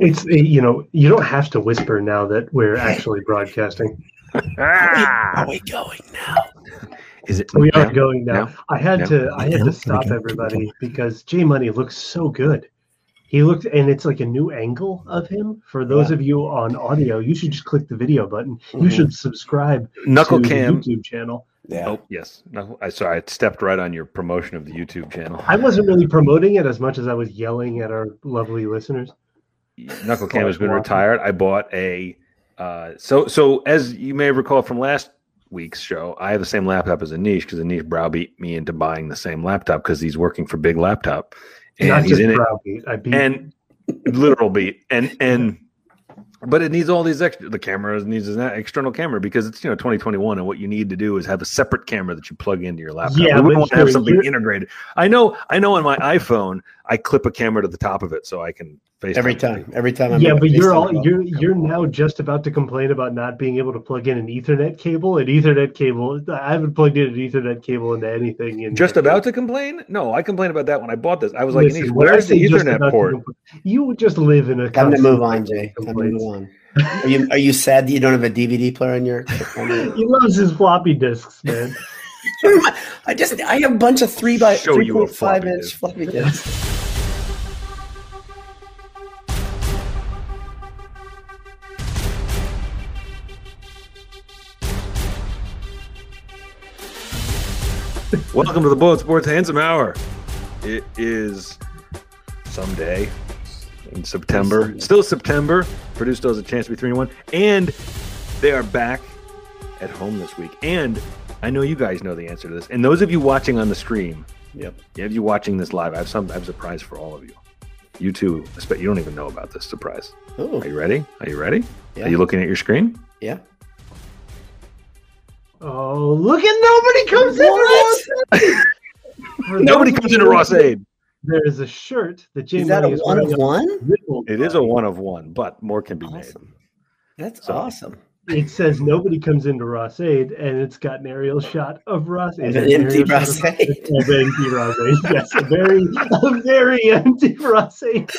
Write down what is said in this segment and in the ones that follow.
It's you know you don't have to whisper now that we're actually broadcasting. Are we going now? Is it? We are going now. now? I had now, to I had now, to stop everybody because J Money looks so good. He looked, and it's like a new angle of him. For those of you on audio, you should just click the video button. You Mhm. should subscribe Knuckle to cam. the YouTube channel. Yeah. Oh yes. No, I sorry. I stepped right on your promotion of the YouTube channel. I wasn't really promoting it as much as I was yelling at our lovely listeners. Knuckle Cam has been retired. I bought a uh, so so as you may recall from last week's show, I have the same laptop as Anish because Anish browbeat me into buying the same laptop because he's working for Big Laptop and Not he's in it. I beat. and literal beat and and but it needs all these extra the camera needs an external camera because it's you know 2021 and what you need to do is have a separate camera that you plug into your laptop Yeah, we wouldn't want to have something integrated i know i know on my iphone i clip a camera to the top of it so i can face it. Every time. Every time. I'm yeah, but you're all you're you're now just about to complain about not being able to plug in an Ethernet cable. An Ethernet cable. I haven't plugged in an Ethernet cable into anything. In just about to complain no i complained about that when i bought this i was like Listen, "Anish, where's the ethernet port You just live in a. Time to constant move on, Jay. Time to move on. Are you are you sad that you don't have a DVD player in your? On your He loves his floppy disks, man. I just I have a bunch of three by Show three point five inch floppy disks. welcome to the bullet sports handsome hour. It is someday in september. Still september. Purdue still has a chance to be 3 and 1 and they are back at home this week. And i know you guys know the answer to this and those of you watching on the stream Yep. If you watching this live, I have some I have a surprise for all of you. You too. I expect you don't even know about this surprise. Oh Are you ready? Are you ready? Yeah. Are you looking at your screen? yeah. Oh, look at nobody comes in. For Nobody comes into Ross-Ade. There is a shirt that Jay Is that a is one of one? ribbon It is a one of one, but more can be made. Awesome. That's So- awesome. It says nobody comes into Ross-Ade, and it's got an aerial shot of Ross-Ade. Of an empty Aerial shot Ross-Ade. Of empty Ross-Ade. Yes, a very, a very empty Ross Aid.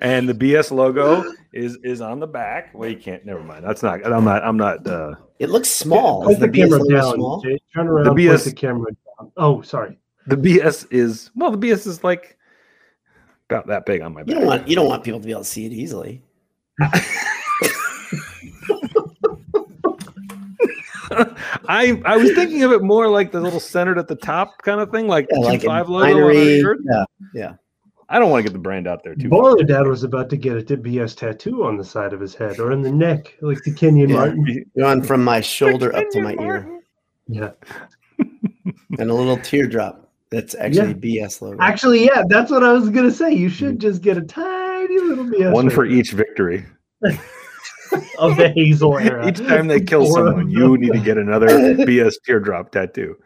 And the BS logo is is on the back. Well, you can't. Never mind. That's not. I'm not. I'm not. Uh, It looks small. Point Is the the camera BS logo down. small? Jay. Turn around. The BS the camera down. Oh, sorry. the BS is well. The BS is like about that big on my back. You don't want you don't want people to be able to see it easily. I I was thinking of it more like the little centered at the top kind of thing, like Yeah, the like five logo. on a binary. shirt. Yeah. I don't want to get the brand out there too. Baller Dad was about to get a BS tattoo on the side of his head or in the neck, like the Kenyon Yeah. Martin. Going from my shoulder up to my ear. Yeah. And a little teardrop. That's actually BS logo. Actually, yeah, that's what I was gonna say. You should hmm. just get a tiny little BS One right for each victory. of the Hazell era. Each time they kill Or- someone, you need to get another BS teardrop tattoo.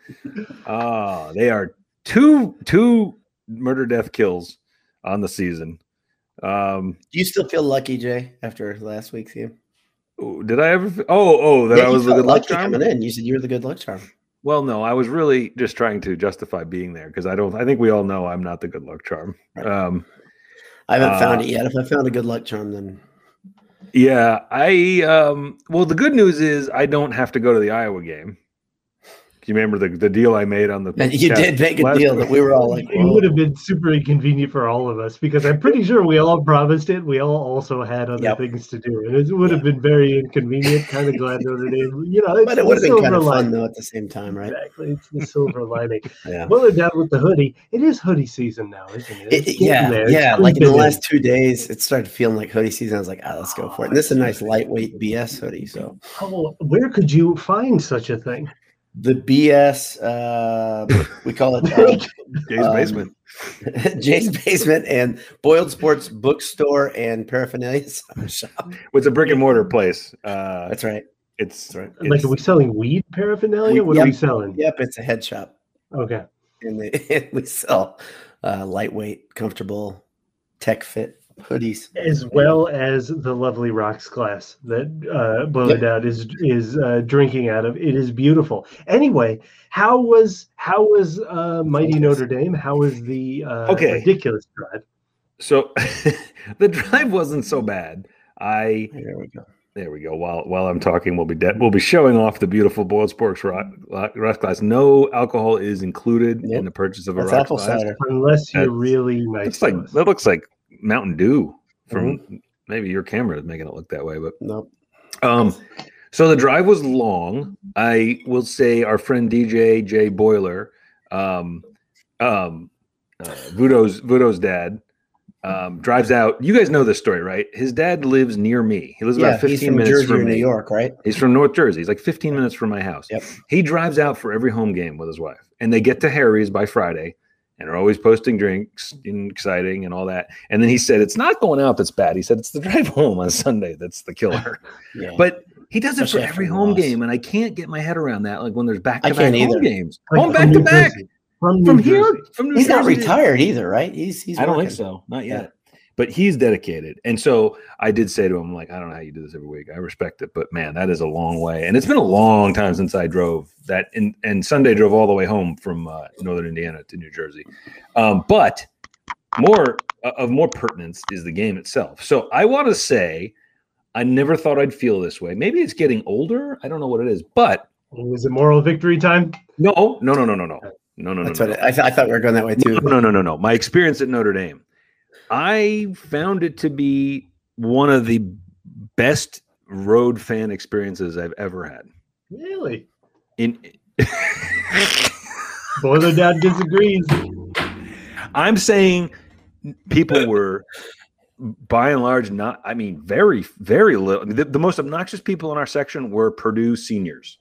Ah, they are two two murder death kills on the season. Um, Do you still feel lucky, Jay, after last week's game? did I ever? Oh, oh, that Yeah, I was the good luck charm. coming in. You said you were the good luck charm. Well, no, I was really just trying to justify being there because I don't. I think we all know I'm not the good luck charm. Right. Um, I haven't Uh, found it yet. If I found a good luck charm, then yeah, I. Um, well, the good news is I don't have to go to the Iowa game. Do you remember the, the deal I made on the? you did make a deal week? that we were all like, It would have been super inconvenient for all of us because I'm pretty sure we all promised it. We all also had other Yep. things to do, and it would have been very inconvenient. Kind of glad Notre Dame, you know, it's but it the would have been kind of fun lining. though at the same time, right? Exactly, it's the silver lining. Yeah. Well, down with the hoodie. It is hoodie season now, isn't it? It- It's it- getting yeah, there. Yeah. Like in the last two days, it started feeling like hoodie season. I was like, ah, let's go for it. And this is a nice lightweight BS hoodie. So Oh, where could you find such a thing? The BS, uh, we call it uh, Jay's Um, basement. Jay's Basement and Boiled Sports Bookstore and Paraphernalia Shop. It's a brick and mortar place. Uh, That's right. it's That's right. like, it's- are we selling weed paraphernalia? We- what are we selling? Yep, it's a head shop. Okay. And, they, and we sell uh, lightweight, comfortable, tech fit hoodies. as well as the lovely rocks glass that uh Boiled Down is is uh, drinking out of. It is beautiful. Anyway, how was how was uh Mighty Notre Dame? How was the uh, Okay. ridiculous drive? so the drive wasn't so bad. I There we go. there we go. While while I'm talking, we'll be de- we'll be showing off the beautiful boiled sports rock, rock glass. No alcohol is included Yep. in the purchase of a That's rock apple glass. cider. Unless you're That's- really nice. Looks like us. that looks like Mountain Dew from Mm-hmm. maybe your camera is making it look that way, but Nope. um, so the drive was long. I will say our friend DJ Jay Boiler, um, um, uh, Vudo's Vudo's dad, um, drives out. You guys know this story, right? His dad lives near me. He lives Yeah, about 15 he's from minutes Jersey from New. York, right? He's from North Jersey. He's like 15 minutes from my house. Yep. He drives out for every home game with his wife, and they get to Harry's by Friday, and are always posting drinks and exciting and all that. And then he said, "It's not going out that's bad." He said, "It's the drive home on Sunday that's the killer." Yeah. But he does it for every home loss. game, and I can't get my head around that. Like when there's back to back home games, Like home back to back. From, from here, from New he's not Jersey to- retired either, right? He's he's. I don't think so, not yet but he's dedicated. And so I did say to him, like, I don't know how you do this every week. I respect it, but man, that is a long way. And it's been a long time since I drove that. And, and Sunday drove all the way home from uh, Northern Indiana to New Jersey. Um, but more uh, of more pertinence is the game itself. So I want to say, I never thought I'd feel this way. Maybe it's getting older. I don't know what it is, but is it moral victory time? No, no, no, no, no, no. No, no, That's no. no. I, th- I, thought we were going that way too. No, no, no, no, no. My experience at Notre Dame I found it to be one of the best road fan experiences I've ever had. Really? In Boiler Dad disagrees. I'm saying people were by and large not I mean very very little the, the most obnoxious people in our section were Purdue seniors,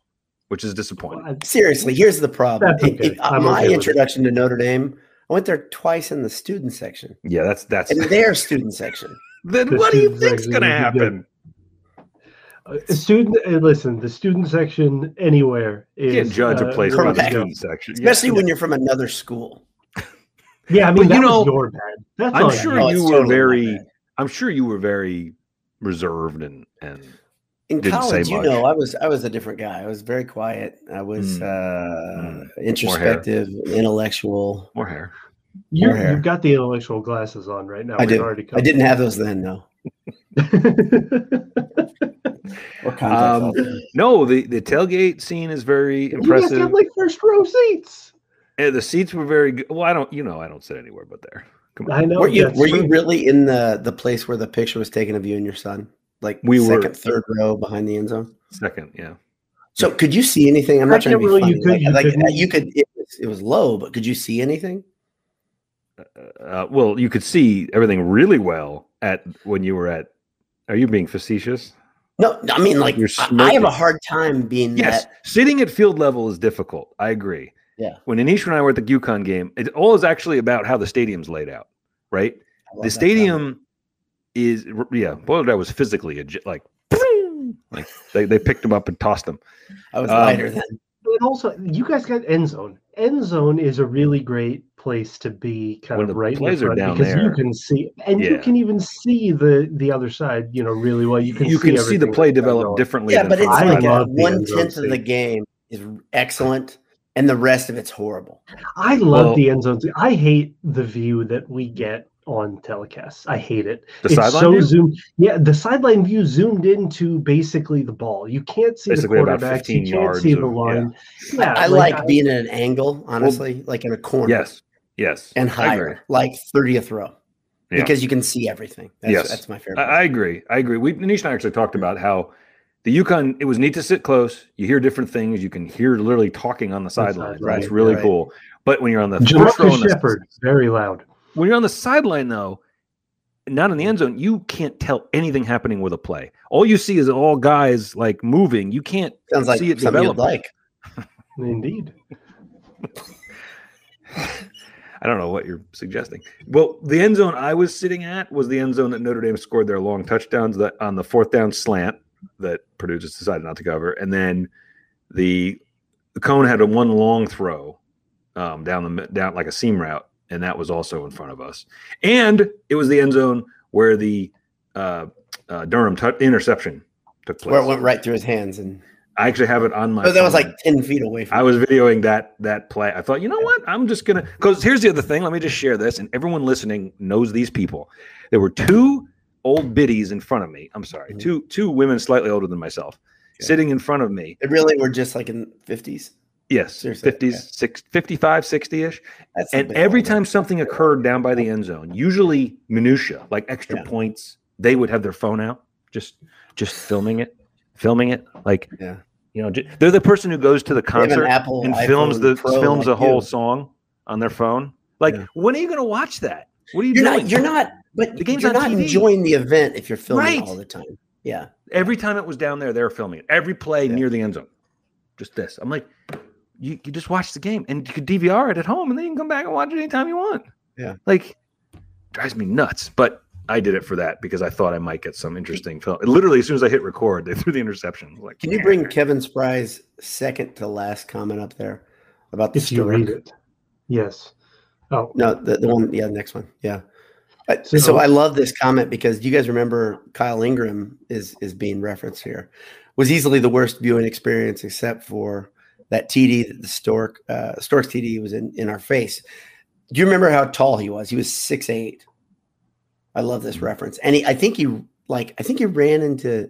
which is disappointing. Seriously, here's the problem. Okay. It- it- uh, my okay introduction to Notre Dame, I went there twice in the student section, Yeah, that's that's in their student section. then The what do you think's gonna would be good. happen? Uh, student, uh, listen, the student section anywhere is. You can't judge a uh, place really by the student section. Yeah. Especially when you're from another school. Yeah, I mean, But you know, was your bad. That's I'm sure you. You were totally very. I'm sure you were very reserved and and In Didn't say college, you know, I was I was a different guy. I was very quiet. I was Mm. uh, Mm. introspective, intellectual. more hair. You're, More hair. you've got the intellectual glasses on right now. I We've did. already I didn't have those then, no. Or contacts. Um, also. No, the the tailgate scene is very You guys impressive. got like first row seats. And the seats were very good. Well, I don't, you know, I don't sit anywhere but there. Come on. I know. were you that's were you really in the the place where the picture was taken of you and your son? Like We were. second, third row behind the end zone. Second, yeah. So could you see anything? I'm I not trying to be can't funny. you could- like, you like, couldn't. uh, you could. It was, it was low, but could you see anything? Uh, well, you could see everything really well at when you were at. Are you being facetious? No, I mean like You're I, I have a hard time being Yes, that. sitting at field level is difficult. I agree. Yeah. When Anish and I were at the UConn game, it all is actually about how the stadium's laid out, right? The that stadium is yeah. Boiled Dad was physically a, j- like like they, they picked him up and tossed him. I was um, lighter then. And also, you guys got end zone. End zone is a really great place to be, kind When of the right in plays the front down because you can see, and you can even see the the other side. You know, really well. You can you see can see the play develop differently. Yeah, than but it's I like side. a love the one end zone tenth of the game is excellent, and the rest of it's horrible. I love Well- the end zones. I hate the view that we get on telecasts. I hate it. the it's sideline so view? zoomed. Yeah, the sideline view zoomed into basically the ball. You can't see Basically the about quarterbacks. 15 You can't yards see the of- yeah. line. Yeah, I like being at an angle, honestly, like in a corner. Yes, yes, and higher, like 30th row, Yeah. because you can see everything. That's, Yes. that's my favorite. I, I agree. I agree. We Anish and I actually talked about how the UConn. It was neat to sit close. You hear different things. You can hear literally talking on the sidelines. sideline, That's really right. cool. But when you're on the first row, Jamarcus the- Shephard, very loud. When you're on the sideline though, not in the end zone, you can't tell anything happening with a play. All you see is all guys like moving. You can't Sounds like see it something develop. like. Indeed. I don't know what you're suggesting. Well, the end zone I was sitting at was the end zone that Notre Dame scored their long touchdowns that on the fourth down slant that Purdue just decided not to cover, and then the the Coan had a one long throw um, down the down like a seam route, and that was also in front of us. And it was the end zone where the uh, uh, Durham tou interception took place. Where it went right through his hands, and I actually have it on my. Oh, that was phone. like ten feet away from. I was videoing that that play. I thought, you know what? I'm just gonna because here's the other thing. Let me just share this, and everyone listening knows these people. There were two old biddies in front of me. I'm sorry, Mhm. two two women slightly older than myself, Yeah. sitting in front of me. They really were just like in fifties. Yes, Seriously, 50s, yeah. six, 55, 60 ish. And every time something occurred down by the end zone, usually minutia, like extra Yeah. points, they would have their phone out, just just filming it, filming it. Like, Yeah. you know, they're the person who goes to the have an concert Apple and films iPhone the Pro films like a whole you. song on their phone. Like, Yeah. when are you going to watch that? What are you You're doing? not. You're not. But The game's you're on not TV. enjoying the event if you're filming Right. all the time. Yeah. Every time it was down there, they were filming it. Every play near the end zone, just this. I'm like, you, you just watch the game and you could DVR it at home, and then you can come back and watch it anytime you want. Yeah. like drives me nuts. But I did it for that because I thought I might get some interesting film. Literally, as soon as I hit record, they threw the interception. Like, Can you bring Kevin Spry's second to last comment up there about the If you stork? read it. Yes. Oh, No, the, the one. Yeah, the next one. Yeah. Uh, So- so, I love this comment because you guys remember Kyle Ingram is is being referenced here. Was easily the worst viewing experience except for that TD that the Stork uh, Stork's TD was in in our face. Do you remember how tall he was? He was six eight. I love this reference, and he, I think he like I think he ran into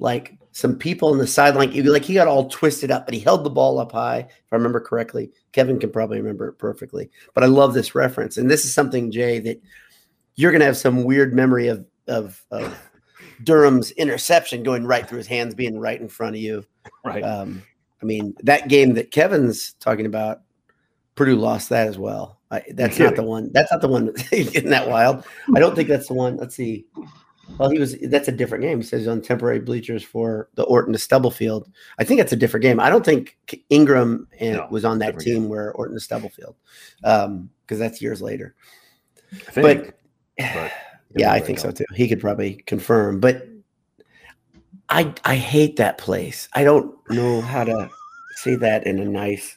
like some people in the sideline. He- Like he got all twisted up, but he held the ball up high. If I remember correctly, Kevin can probably remember it perfectly. But I love this reference, and this is something Jay that you're gonna have some weird memory of of, of Durham's interception going right through his hands, being right in front of you. right? Um, I mean, that game that Kevin's talking about, Purdue lost that as well. I, that's not the one. That's not the one getting that wild. I don't think that's the one. Let's see. Well, he was. That's a different game. He says he's on temporary bleachers for the Orton to Stubblefield. I think that's a different game. I don't think Ingram and, No, was on that team where Orton to Stubblefield, um, because that's years later. I think, but Yeah, I think so too. He could probably confirm, but I I hate that place. I don't know how to say that in a nice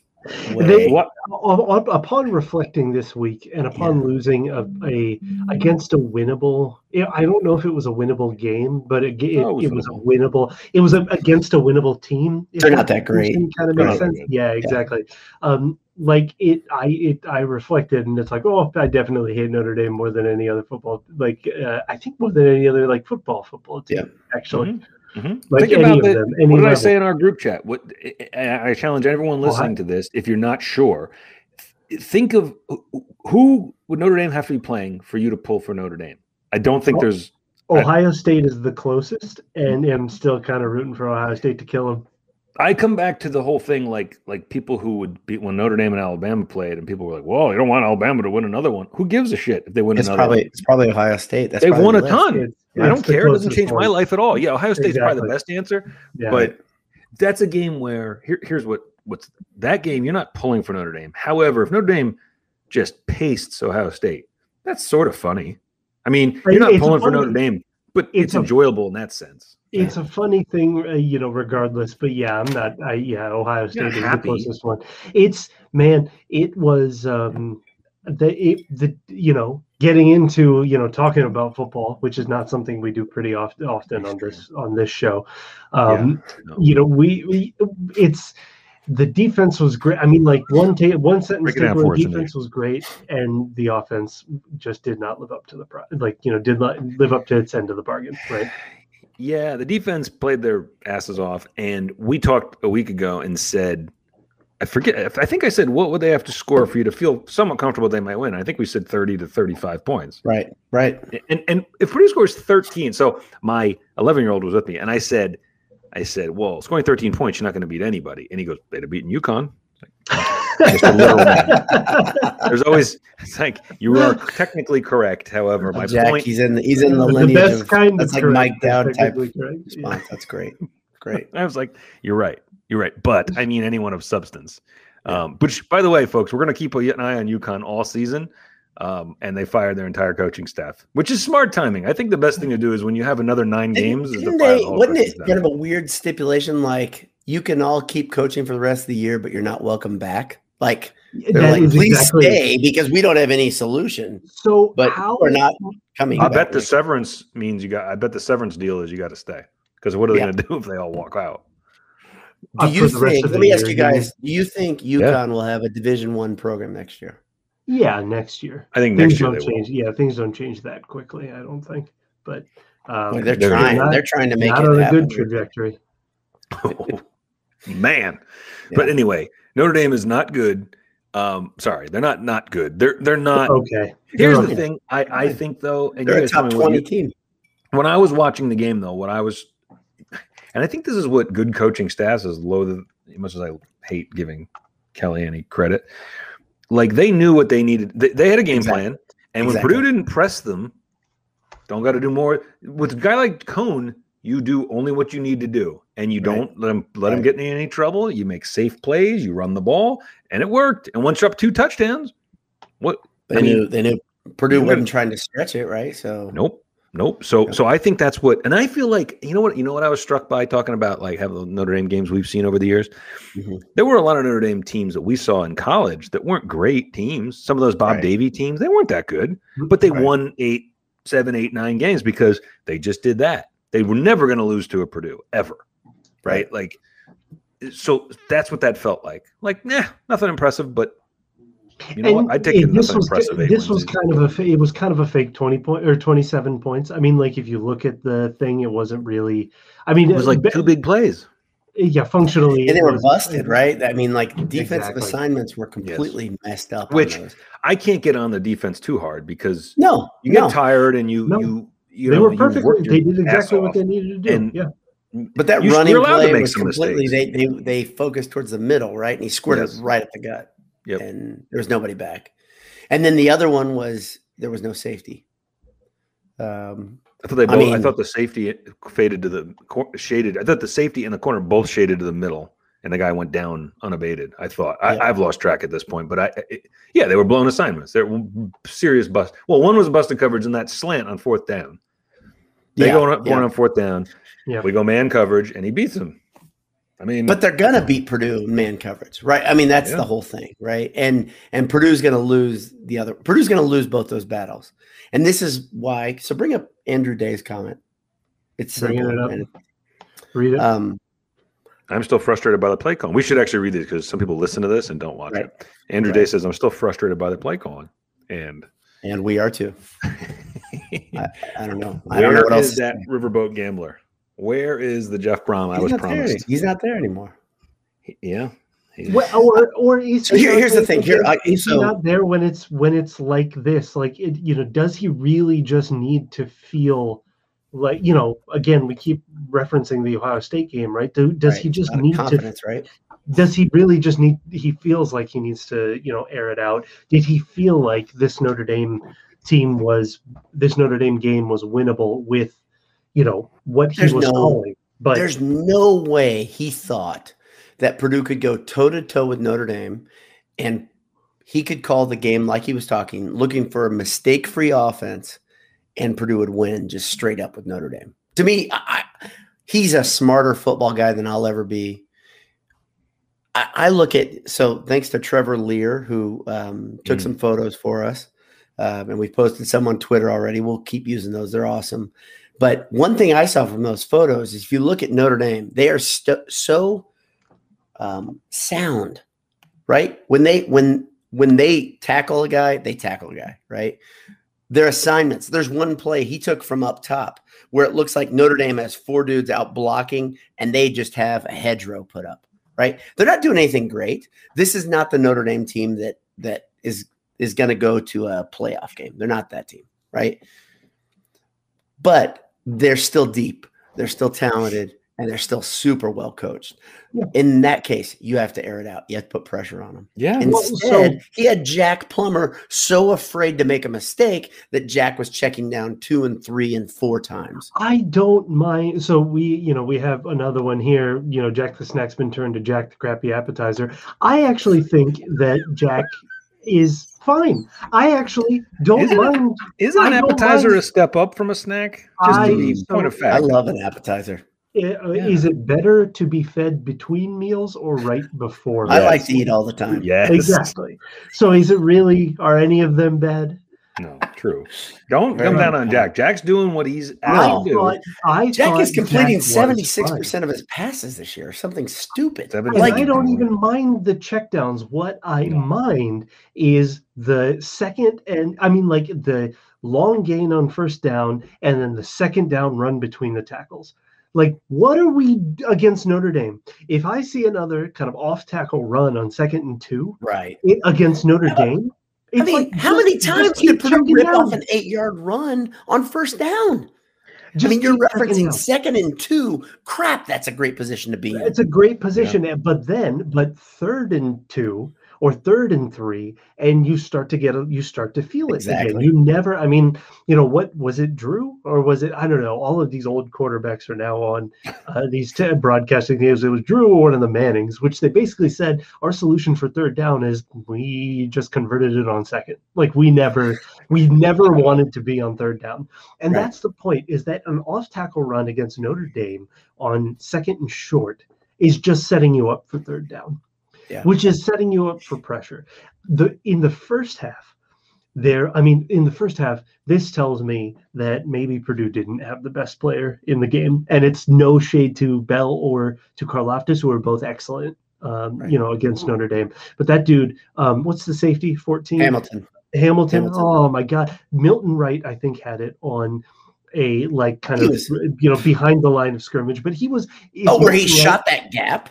way. They- What? u- u- upon reflecting this week and upon losing a, a against a winnable i don't know if it was a winnable game but it, it, Oh, it was it was a winnable it was a, against a winnable team They're not that great. kind of makes sense yeah exactly um like it i it i reflected and it's like oh i definitely hate notre dame more than any other football like uh, i think more than any other like football football team Yeah. actually Mhm. Mhm. like Think any about of the- them any what did I say in our group chat? What I I challenge everyone Well, listening I- to this. If you're not sure, think of who- who would Notre Dame have to be playing for you to pull for Notre Dame. I don't think Well, there's. ohio state is the closest and i'm still kind of rooting for ohio state to kill them I come back to the whole thing like like people who would beat when Notre Dame and Alabama played, and people were like, "Well, you don't want Alabama to win another one. Who gives a shit if they win it's another?" probably one? it's probably Ohio State. That's They've probably won the a list. ton. It's- I don't care. It doesn't closest change my life at all. Yeah, Ohio State's probably the best answer. yeah. But that's a game where here, here's what what's that game. You're not pulling for Notre Dame. However, if Notre Dame just pastes Ohio State, that's sort of funny. I mean, you're not it's pulling for funny. Notre Dame, but It's it's, a- enjoyable in that sense. It's a funny thing, uh, you know, regardless. But yeah, I'm not. I yeah, Ohio State You're is the closest one. It's man, it was um the it the you know getting into you know talking about football, which is not something we do pretty often often on this on this show. Um, No. You know, we, we it's the defense was great. I mean, like one ta- one sentence takeaway, us, defense was great, and the offense just did not live up to the pro- like you know did not live up to its end of the bargain. Right. Yeah, the defense played their asses off, and we talked a week ago and said, I forget. I think I said, what would they have to score for you to feel somewhat comfortable they might win? I think we said thirty to thirty-five points. Right, right. And and if Purdue scores 13, so my 11 year old was with me, and I said, I said, well, scoring 13 points, you're not going to beat anybody. And he goes, they'd have beaten UConn. Just a literal man. There's always it's like you are technically correct. However, my Jack, point he's in the, he's in the the lineage best of kind that's of like correct, Mike Dowd type technically correct, yeah. response. That's great, great. I was like, you're right. You're right. But I mean anyone of substance. Um, which by the way, folks, we're gonna keep an eye on UConn all season. Um, and they fired their entire coaching staff, which is smart timing. I think the best thing to do is when you have another 9 games, is to Didn't fire they, the wasn't it kind of a weird stipulation? Like you can all keep coaching for the rest of the year, but you're not welcome back. Like they're like, please exactly- stay because we don't have any solution. So But how we're not coming. I back bet the next- severance means you got. I bet the severance deal is you got to stay because what are they Yeah. going to do if they all walk out? Do uh, you for the rest think? Let me ask year, you you guys. Do you think UConn will have a Division One program next year? Yeah, next year. I think Things next year don't they will. change. Yeah, things don't change that quickly. I don't think. But um, Boy, they're they're trying. not- they're trying to make not it on a happen. good trajectory. oh, Man. But anyway, Notre Dame is not good. Um, sorry, they're not not good. They're they're not. Okay. Here's They're the thing. I I think though, and They're you a guys tell top twenty you- team. when I was watching the game, though, what I was, and I think this is what good coaching staffs is loath, as much as I hate giving Kelly any credit. Like they knew what they needed. They, they had a game Exactly. plan, and when Exactly. Purdue didn't press them, don't got to do more. With a guy like Coan, you do only what you need to do, and you Right. don't let him let Right. get in any trouble. You make safe plays, you run the ball, and it worked. And once you're up two touchdowns, what They I mean, knew. They knew Purdue wasn't trying to stretch it, right? So Nope. Nope. So so I think that's what and I feel like you know what you know what I was struck by talking about like have the Notre Dame games we've seen over the years. Mhm. There were a lot of Notre Dame teams that we saw in college that weren't great teams. Some of those Bob Right. Davie teams, they weren't that good, but they won eight, seven, eight, nine games because they just did that. They were never going to lose to a Purdue ever. Right? Like so that's what that felt like. Like, nah, nothing impressive, but you know And what? I'd take it- it this was impressive. this was kind of a it was kind of a fake twenty point or twenty seven points. I mean, like if you look at the thing, it wasn't really. I mean, it was uh, like two big plays. yeah, functionally, and they it were was- busted, right? I mean, like defensive Exactly. assignments were completely messed up. Which- I can't get on the defense too hard because no, you get no. tired and you No. you you they know were you perfect. They did ass exactly what they needed to do. And- yeah, But that You- running you're allowed to play make was some completely they, mistakes. they they focused towards the middle, right? And he squirted Yes. right at the gut. Yep. And there was nobody back. And then the other one was there was no safety. Um, I thought they I both. I, mean- thought the safety faded to the cor- shaded. I thought the safety and the corner both shaded to the middle, and the guy went down unabated. I thought I, Yeah. I've lost track at this point, but I, I yeah, they were blown assignments. They're serious bust. Well, one was busted coverage in that slant on fourth down. They yeah, go on, yeah. on fourth down. Yeah. We go man coverage, and he beats them. I mean, But they're gonna beat Purdue in man coverage, right? I mean, that's Yeah. the whole thing, right? And and Purdue's gonna lose the other. Purdue's gonna lose both those battles, and this is why. So bring up Andrew Day's comment. It's Bringing simple. it up. and, read it. um, I'm still frustrated by the play calling. We should actually read these because some people listen to this and don't watch Right. it. Andrew Right. Day says, I'm still frustrated by the play calling. And and we are too. I, I don't know. I don't know where else. is that say. riverboat gambler? Where is the Jeff Brohm I was not there. promised? He's not there anymore. Yeah. He- Well, or or is So here- not here's the there- thing. Here, I- is he so- not there when it's when it's like this? Like it, you know, does he really just need to feel like you know? Again, we keep referencing the Ohio State game, right? Do, does Right. he just need to? confidence, right? Does he really just need? He feels like he needs to, you know, air it out. Did he feel like this Notre Dame team was this Notre Dame game was winnable with, you know, what he There's was no- calling? But There's no way he thought that Purdue could go toe to toe with Notre Dame and he could call the game like he was talking, looking for a mistake free offense, and Purdue would win just straight up with Notre Dame. To me, I, he's a smarter football guy than I'll ever be. I, I look at so thanks to Trevor Lear who um, took Mm. some photos for us, um, and we've posted some on Twitter already. We'll keep using those; they're awesome. But one thing I saw from those photos is if you look at Notre Dame, they are st- so um, sound, right? When they when when they tackle a guy, they tackle a guy, right? Their assignments. There's one play he took from up top where it looks like Notre Dame has four dudes out blocking, and they just have a hedgerow put up, right? They're not doing anything great. This is not the Notre Dame team that that is is going to go to a playoff game. They're not that team, right? But they're still deep. They're still talented and they're still super well coached. Yeah. In that case, you have to air it out. You have to put pressure on them. yeah. Well, Instead, so- he had Jack Plummer so afraid to make a mistake that Jack was checking down two and three and four times. I don't mind. So we, you know, we have another one here. You know, Jack the snack's been turned to Jack the Crappy Appetizer. I actually think that Jack is fine. I actually don't Isn't mind. Isn't an appetizer mind- a step up from a snack? Just I- to be so- point of fact. I love an appetizer. Uh, Is it better to be fed between meals or right before? I meals? like to eat all the time. yes. Exactly. So is it really? Are any of them bad? No, true. Don't Very come down on. Jack. Jack's doing what he's I asked to do. I Jack is completing Jack seventy six percent of his passes this year. Something stupid. Like I don't even mind the checkdowns. What I No. mind is the second and I mean like the long gain on first down and then the second down run between the tackles. Like, what are we against Notre Dame? If I see another kind of off tackle run on second and two right. it, against Notre Dame, I mean, like, how many times did Purdue rip off an eight yard run on first down? I mean, you're referencing second and two. Crap, that's a great position to be in. It's a great position, eh, but then, but third and two or third and three, and you start to get, a, you start to feel it again. You never, I mean, you know, what was it, Drew, or was it? I don't know. All of these old quarterbacks are now on uh, these t- broadcasting games. It was Drew or one of the Mannings, which they basically said our solution for third down is we just converted it on second. Like we never, we never wanted to be on third down, and Right. that's the point. Is that an off tackle run against Notre Dame on second and short is just setting you up for third down, Yeah. which is setting you up for pressure. The in the first half, there, I mean, in the first half, this tells me that maybe Purdue didn't have the best player in the game, and it's no shade to Bell or to Karlaftis, who are both excellent. Um, Right. You know, against Notre Dame, but that dude, um, what's the safety? Fourteen. Hamilton. Hamilton. Hamilton. Oh my God, Milton Wright, I think had it on a like kind He of was- you know behind the line of scrimmage, but he was. Oh, where he shot that gap?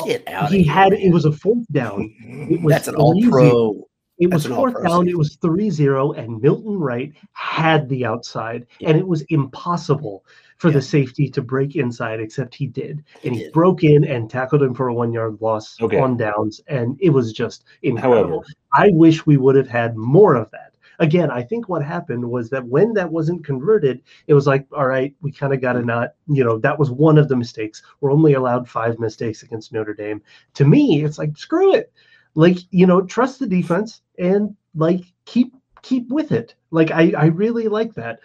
Oh, Get out. He had it was a fourth down. Mm-hmm. It was That's an all pro. It was fourth down. It was 3-0, and Milton Wright had the outside, and it was impossible for Yeah. the safety to break inside, except he did, He and he did. broke in and tackled him for a one-yard loss Okay. on downs, and it was just incredible. However, I wish we would have had more of that. Again, I think what happened was that when that wasn't converted, it was like, all right, we kind of got to not, you know, that was one of the mistakes. We're only allowed five mistakes against Notre Dame. To me, it's like, screw it. Like, you know, trust the defense and like keep keep with it. Like I, I really like that.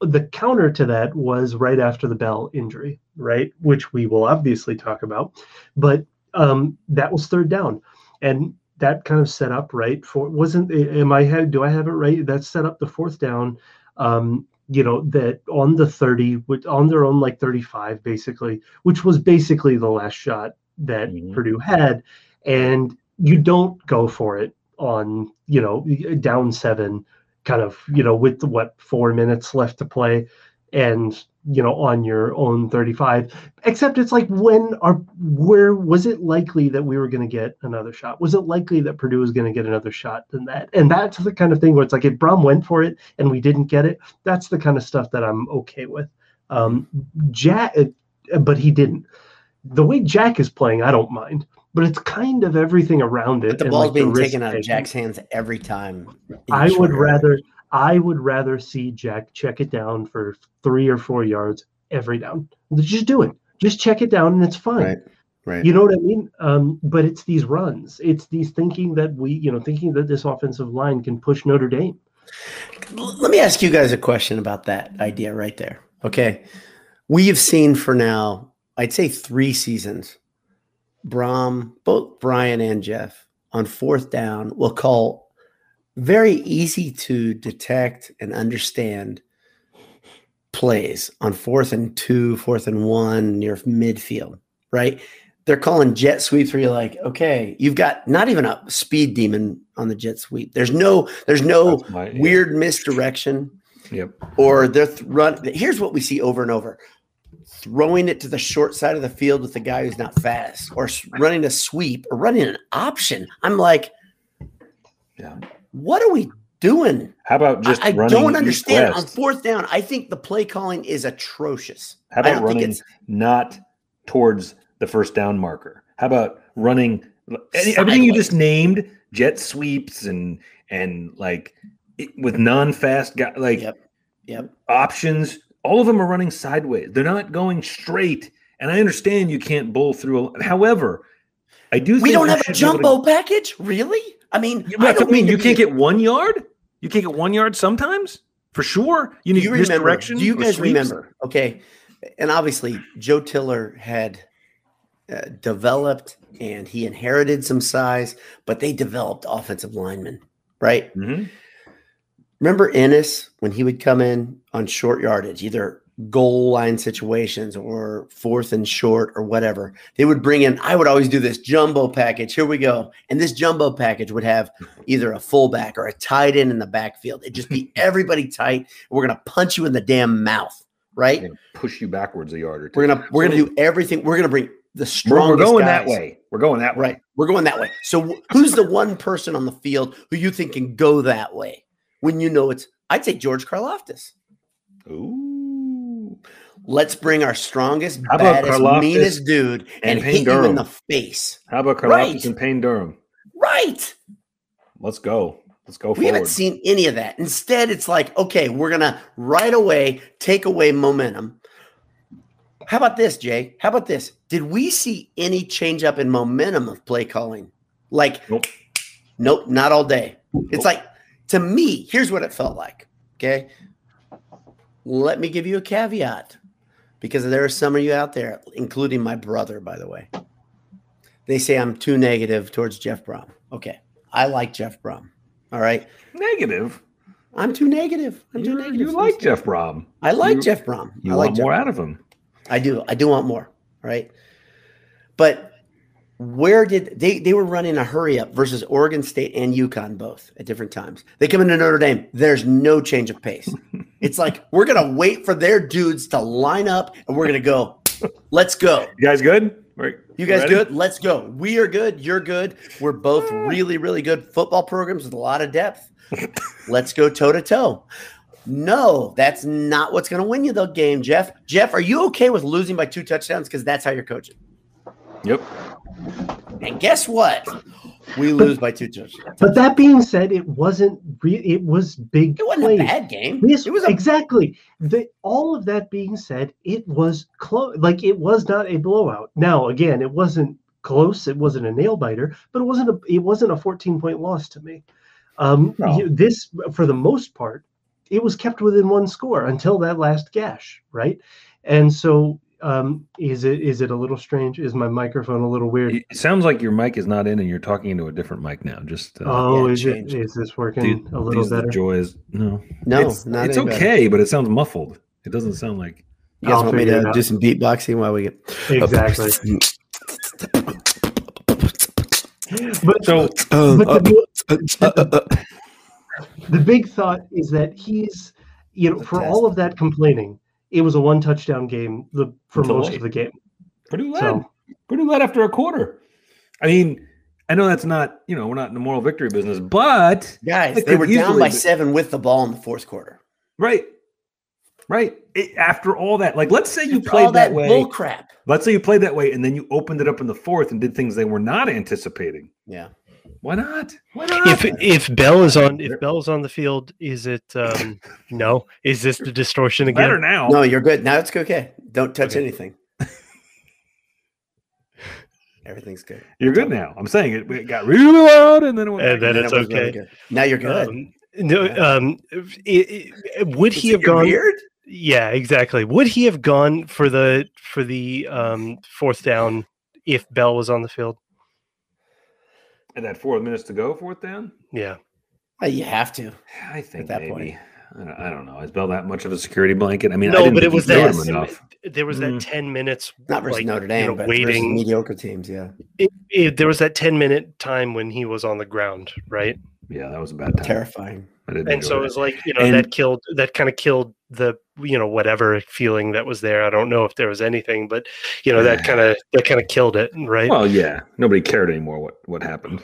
The counter to that was right after the Bell injury, right? Which we will obviously talk about. But um, that was third down. And that kind of set up right for wasn't am I had do I have it right? That set up the fourth down. Um, you know that on the 30 which on their own like 35 basically which was basically the last shot that Mhm. purdue had and you don't go for it on you know down seven kind of you know with what four minutes left to play and you know on your own 35 except it's like when are where was it likely that we were going to get another shot was it likely that purdue was going to get another shot than that and that's the kind of thing where it's like if Brohm went for it and we didn't get it that's the kind of stuff that i'm okay with um jack uh, but he didn't the way jack is playing i don't mind but it's kind of everything around it But the ball's like, being taken out of. Jack's hands every time. I would rather I would rather see Jack check it down for three or four yards every down. Just do it. Just check it down and it's fine. Right. Right. You know what I mean? Um, but it's these runs. It's these thinking that we, you know, thinking that this offensive line can push Notre Dame. Let me ask you guys a question about that idea right there. Okay. We have seen for now, I'd say three seasons, Brohm, both Brian and Jeff, on fourth down, will call very easy to detect and understand plays on fourth and two, fourth and one near midfield, right? They're calling jet sweeps where you're like, okay, you've got not even a speed demon on the jet sweep. There's no, there's no my- yeah. weird misdirection Yep. or they're th- run. Here's what we see over and over: throwing it to the short side of the field with the guy who's not fast, or running a sweep, or running an option. I'm like, Yeah. What are we doing? How about just I, I don't understand. On east-west? fourth down, I think the play calling is atrocious. How about running not towards the first down marker? How about running any, everything you just named, jet sweeps and and like it, with non-fast guy like Yep. Yep. options, all of them are running sideways. They're not going straight. And I understand you can't bowl through. A, however, I do. We don't have a jumbo to- package, really? I mean, Yeah, I mean, you can't get one yard. You can't get one yard sometimes, for sure. You Do need you remember? Do you guys remember? Okay, and obviously Joe Tiller had uh, developed and he inherited some size, but they developed offensive linemen, right? Mhm. Remember Ennis when he would come in on short yardage, either goal line situations or fourth and short or whatever. They would bring in, I would always do this jumbo package. Here we go. And this jumbo package would have either a fullback or a tight end in the backfield. It'd just be everybody tight. We're going to punch you in the damn mouth, right? And push you backwards a yard or two. We're going to we're going to do everything. We're going to bring the strongest we're going guys. that way. We're going that way. Right. We're going that way. So who's the one person on the field who you think can go that way when you know it's I'd say George Karlaftis. Ooh. Let's bring our strongest, baddest, Karlaftis meanest dude and, and Payne hit you in the face. How about Karlaftis Right. and Payne Durham? Right. Let's go. Let's go We forward. haven't seen any of that. Instead, it's like, okay, we're gonna right away take away momentum. How about this, Jay? How about this? Did we see any change up in momentum of play calling? Like, Nope. nope, not all day. It's like to me, here's what it felt like. Okay. Let me give you a caveat because there are some of you out there, including my brother, by the way. They say I'm too negative towards Jeff Brohm. Okay. I like Jeff Brohm. All right. Negative. I'm too negative. I'm too You, negative. you like Jeff Brohm. I like you- Jeff Brohm. You I like want Jeff more Brohm. out of him. I do. I do want more. Right. But where did they they were running a hurry up versus Oregon State and UConn both at different times. They come into Notre Dame. There's no change of pace. it's like we're gonna wait for their dudes to line up and we're gonna go. Let's go. You guys good? We're- You guys ready? good? Let's go. We are good. You're good. We're both really, really good football programs with a lot of depth. Let's go toe to toe. No, that's not what's going to win you the game, Jeff. Jeff, are you okay with losing by two touchdowns? Because that's how you're coaching. Yep. And guess what? We lose by two touchdowns. But that being said, it wasn't. Re- it was big. It wasn't plays. a bad game. Yes, It was a exactly. The, all of that being said, it was close. Like it was not a blowout. Now, again, it wasn't close. It wasn't a nail biter, but it wasn't a. It wasn't a fourteen point loss to me. Um, No. you- this, for the most part, it was kept within one score until that last gash, right? And so, um, is it is it a little strange? Is my microphone a little weird? It sounds like your mic is not in and you're talking into a different mic now. Just uh, oh, yeah, is it? changed. Is this working these- a little these are the better? joys. No, no, it's, not it's any better. okay, but it sounds muffled. It doesn't sound like. You guys I'll want me to do some beatboxing while we get Exactly. But So Um, but the, uh, uh, uh, the big thought is that he's you know for all of that complaining it was a one touchdown game the, for Until most late. of the game Purdue led. so Purdue led after a quarter. I mean, I know that's not you know we're not in the moral victory business, but guys, It they were down by be- seven with the ball in the fourth quarter. right, right. It, after all that, like let's say you After played all that, that way. bull crap. Let's say you played that way, and then you opened it up in the fourth and did things they were not anticipating. Yeah. Why not? Why not? If if Bell is on if Bell is on the field, is it um no? Is this the distortion again? better again? now. No, you're good. Now it's okay. Don't touch Okay. anything. Everything's good. You're good now. I'm saying it, it got really loud, and then it went. And back then in. it's it was really okay. good. Now you're good. Um, no, um, i- i- would he have gone? weird? Yeah, exactly. Would he have gone for the for the um, fourth down if Bell was on the field? And that four minutes to go, fourth down. Yeah, Uh, you have to. I think that maybe. point. I don't, I don't know. Is Bell that much of a security blanket? I mean, I no, didn't but it was he that threw enough. there was that Mm. ten minutes. Not versus like, Notre you Dame, know, but versus waiting. mediocre teams. Yeah. It, it, there was that ten minute time when he was on the ground, right? Yeah, that was a bad time. Terrifying. And so it was like you know And- that killed that kind of killed the you know whatever feeling that was there i don't know if there was anything but you know that kind of that kind of killed it right Well, yeah, nobody cared anymore what what happened.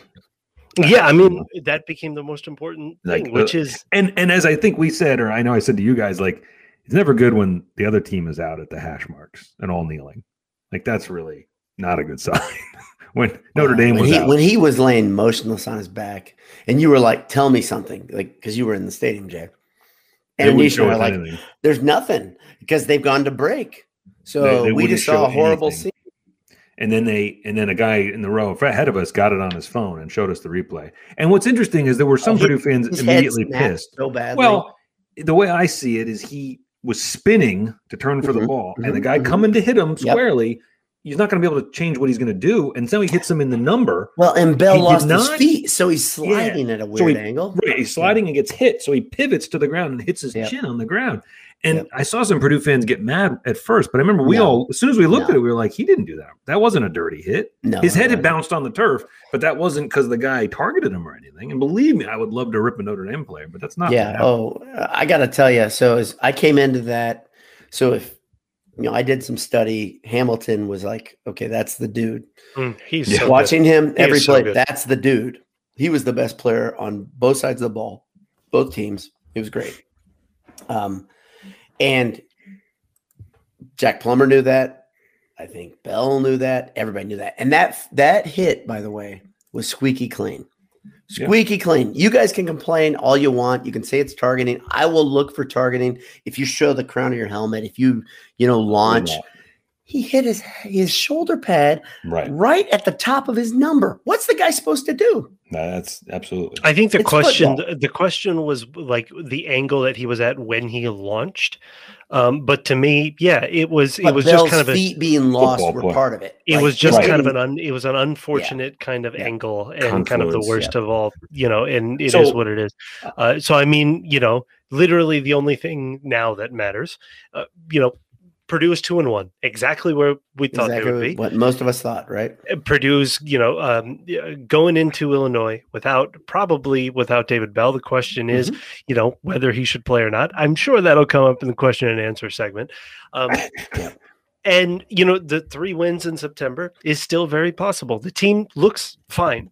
yeah i mean that became the most important Like, thing which uh, is And and as I think we said, or I know I said to you guys, like it's never good when the other team is out at the hash marks and all kneeling. Like that's really not a good sign. when Notre Dame when was he, out. when he was laying motionless on his back, and you were like, "Tell me something," like because you were in the stadium, Jay. And were us like, anything. "There's nothing," because they've gone to break. So They- they we just saw a horrible anything. scene. and then they and then a guy in the row ahead of us got it on his phone and showed us the replay. And what's interesting is there were some Oh, Purdue fans immediately pissed. so badly. Well, the way I see it is he was spinning to turn for the Mhm, ball, and the mhm, guy mhm. coming to hit him squarely, he's not going to be able to change what he's going to do. And so he hits him in the number. Well, and Bell He lost his not- feet, so he's sliding at a weird So he- angle. Right, he's sliding and gets hit, so he pivots to the ground and hits his Yep. chin on the ground. And Yep. I saw some Purdue fans get mad at first, but I remember we No. all, as soon as we looked No. at it, we were like, he didn't do that. That wasn't a dirty hit. No, His head had bounced on the turf, but that wasn't because the guy targeted him or anything. And believe me, I would love to rip a Notre Dame player, but that's not. yeah. Oh, I got to tell you. So as I came into that, so if you know, I did some study. Hamilton was like, okay, that's the dude. Mm, he's Yeah. so good. Watching him every is so play, that's the dude. He was the best player on both sides of the ball, both teams. He was great. Um, and Jack Plummer knew that. I think Bell knew that. Everybody knew that. And that that hit, by the way, was squeaky clean. Yeah. Squeaky clean. You guys can complain all you want. You can say it's targeting. I will look for targeting if you show the crown of your helmet. If you, you know, launch. He hit his his shoulder pad Right. right at the top of his number. What's the guy supposed to do? That's absolutely. I think the It's question football. the question was like the angle that he was at when he launched. Um, but to me, yeah, it was it was Bell's just kind of a feet being lost were player. part of it. it Like, was just his kind of an un, it was an unfortunate kind of Yeah. angle and kind of the Confluence, worst of all, you know, and it is So- what it is. Uh, so I mean, you know, literally the only thing now that matters, uh, you know, Purdue is two and one, exactly where we thought they would be. what most of us thought, right? Uh, Purdue's, you know, um, going into Illinois without probably without David Bell. The question is, Mm-hmm. you know, whether he should play or not. I'm sure that'll come up in the question and answer segment. Um, Yeah. And you know, the three wins in September is still very possible. The team looks fine.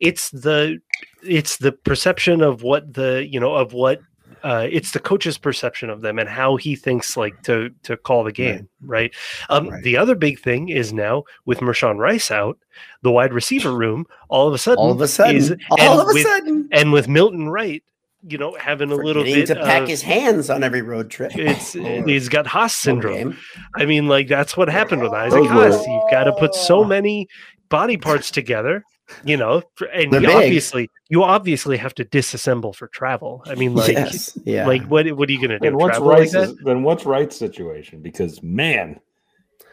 It's the it's the perception of what the you know of what uh, it's the coach's perception of them and how he thinks like to to call the game, right? Um, Right. The other big thing is now with Mershawn Rice out, the wide receiver room all of a sudden, All of a sudden, is, all and of a with, sudden, and with Milton Wright, you know, having a little bit to pack of, his hands on every road trip. it's or he's got Haas syndrome. game. I mean, like that's what happened with Isaac Those were- Haas. You've got to put so many body parts together, you know, and you obviously you obviously have to disassemble for travel. I mean, like, yes, yeah. like what what are you gonna do? and what's Travel like then what's Wright's situation? Because man,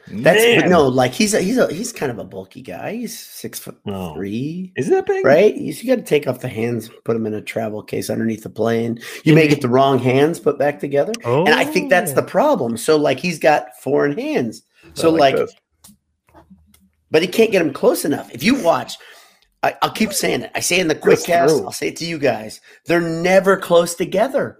That's man, no, like he's a he's a he's kind of a bulky guy. He's six foot Oh. three. is that big? Right, you, got to take off the hands, put them in a travel case underneath the plane. You may get the wrong hands put back together, Oh, and I think that's the oh. problem. So, like, he's got foreign hands, so Not like, this. but he can't get them close enough. If you watch, I, I'll keep saying it. I say in the quick That's cast. true. I'll say it to you guys. They're never close together.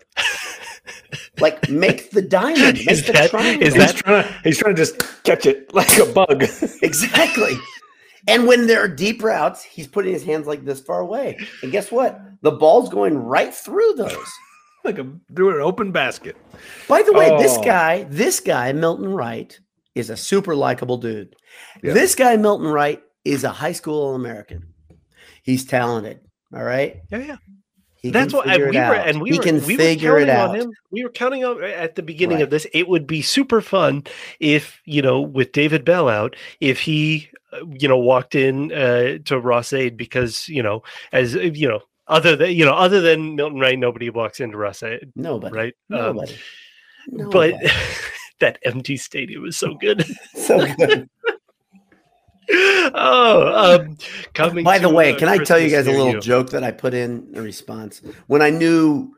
like, make the diamond, make Is the that- triangle. is he's that- trying to he's trying to just catch it like a bug. exactly. And when there are deep routes, he's putting his hands like this far away. And guess what? The ball's going right through those. like a through an open basket. By the way, this Oh. guy, this guy, Milton Wright, is a super likable dude. Yeah. This guy, Milton Wright, is a high school American. He's talented. All right. yeah, yeah. He That's what and we were, out. and we he were, can we figure were it counting out. on him. We were counting on at the beginning Right. of this. It would be super fun if you know, with David Bell out, if he, uh, you know, walked in uh, to Ross-Ade because you know, as uh, you know, other than you know, other than Milton Wright, nobody walks into Ross-Ade, Nobody. right? Um, Nobody. but that empty stadium was so good. so good. Oh, um, coming. By the to, way, uh, can I tell you guys a little you. joke that I put in a response when I knew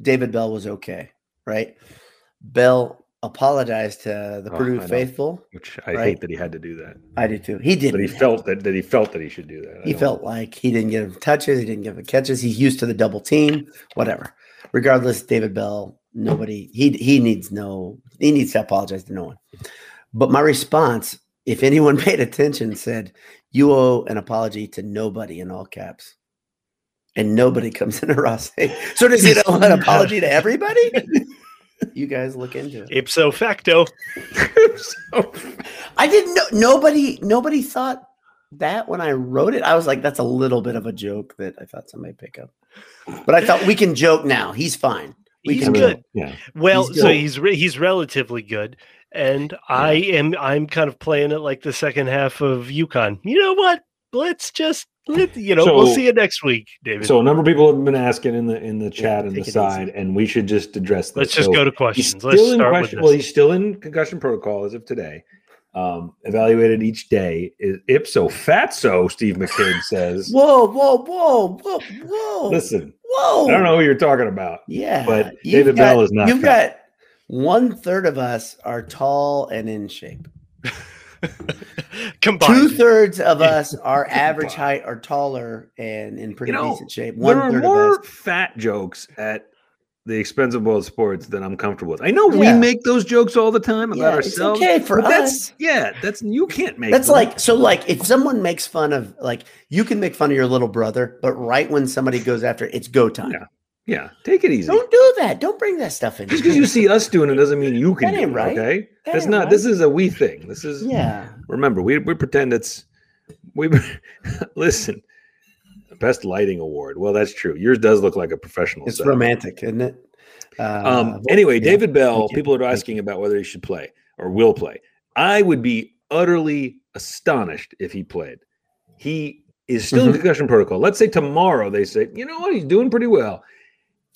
David Bell was okay? Right, Bell apologized to the Oh, Purdue I faithful. Which I Right. hate that he had to do that. I did too. He did. But he felt that, that he felt that he should do that. I He don't- felt like he didn't get him touches. He didn't give him catches. He's used to the double team. Whatever. Regardless, David Bell. Nobody. He he needs no. He needs to apologize to no one. But my response, if anyone paid attention, said, "You owe an apology to nobody" in all caps. And nobody comes into Ross. So does he owe an apology to everybody? you guys look into it. Ipso facto. So- I didn't know. Nobody. Nobody thought that when I wrote it. I was like, "That's a little bit of a joke that I thought somebody pick up." But I thought we can joke now. He's fine. We He's can good. Yeah. Well, He's so he's re- he's relatively good, and I am I'm kind of playing it like the second half of UConn. You know what? Let's just let you know. we'll see you next week, David. So a number of people have been asking in the in the chat and the side, easy. and we should just address this. Let's just So go to he's questions. still Let's in start with question. this. Well, he's still in concussion protocol as of today. um, evaluated each day. is Ipso fatso, Steve McCabe says. Whoa, whoa, whoa, whoa, whoa. Listen, whoa. I don't know who you're talking about. Yeah. but David got- Bell is not You've fat. got one third of us are tall and in shape. Combined. Two thirds of Yeah. us are average height or taller and in pretty You know, decent shape. One there are third more of us. fat jokes at the expense of Boiled Sports than I'm comfortable with. I know we make those jokes all the time about Yeah, ourselves. okay for but that's us. yeah, that's you can't make That's them. like so like if someone makes fun of like you can make fun of your little brother, but right when somebody goes after it, it's go time. Yeah. Yeah, take it easy. Don't do that. Don't bring that stuff in. Just because you see us doing it doesn't mean you can That do ain't it. right. Okay, That that's ain't not. right. This is a we thing. This is Yeah. remember we we pretend it's we listen. Best lighting award. Well, that's true. Yours does look like a professional. It's setup. romantic, isn't it? Uh, Um, well, anyway, yeah. David Bell, people are asking about whether he should play or will play. I would be utterly astonished if he played. He is still in Mhm. concussion protocol. Let's say tomorrow they say, you know what, he's doing pretty well.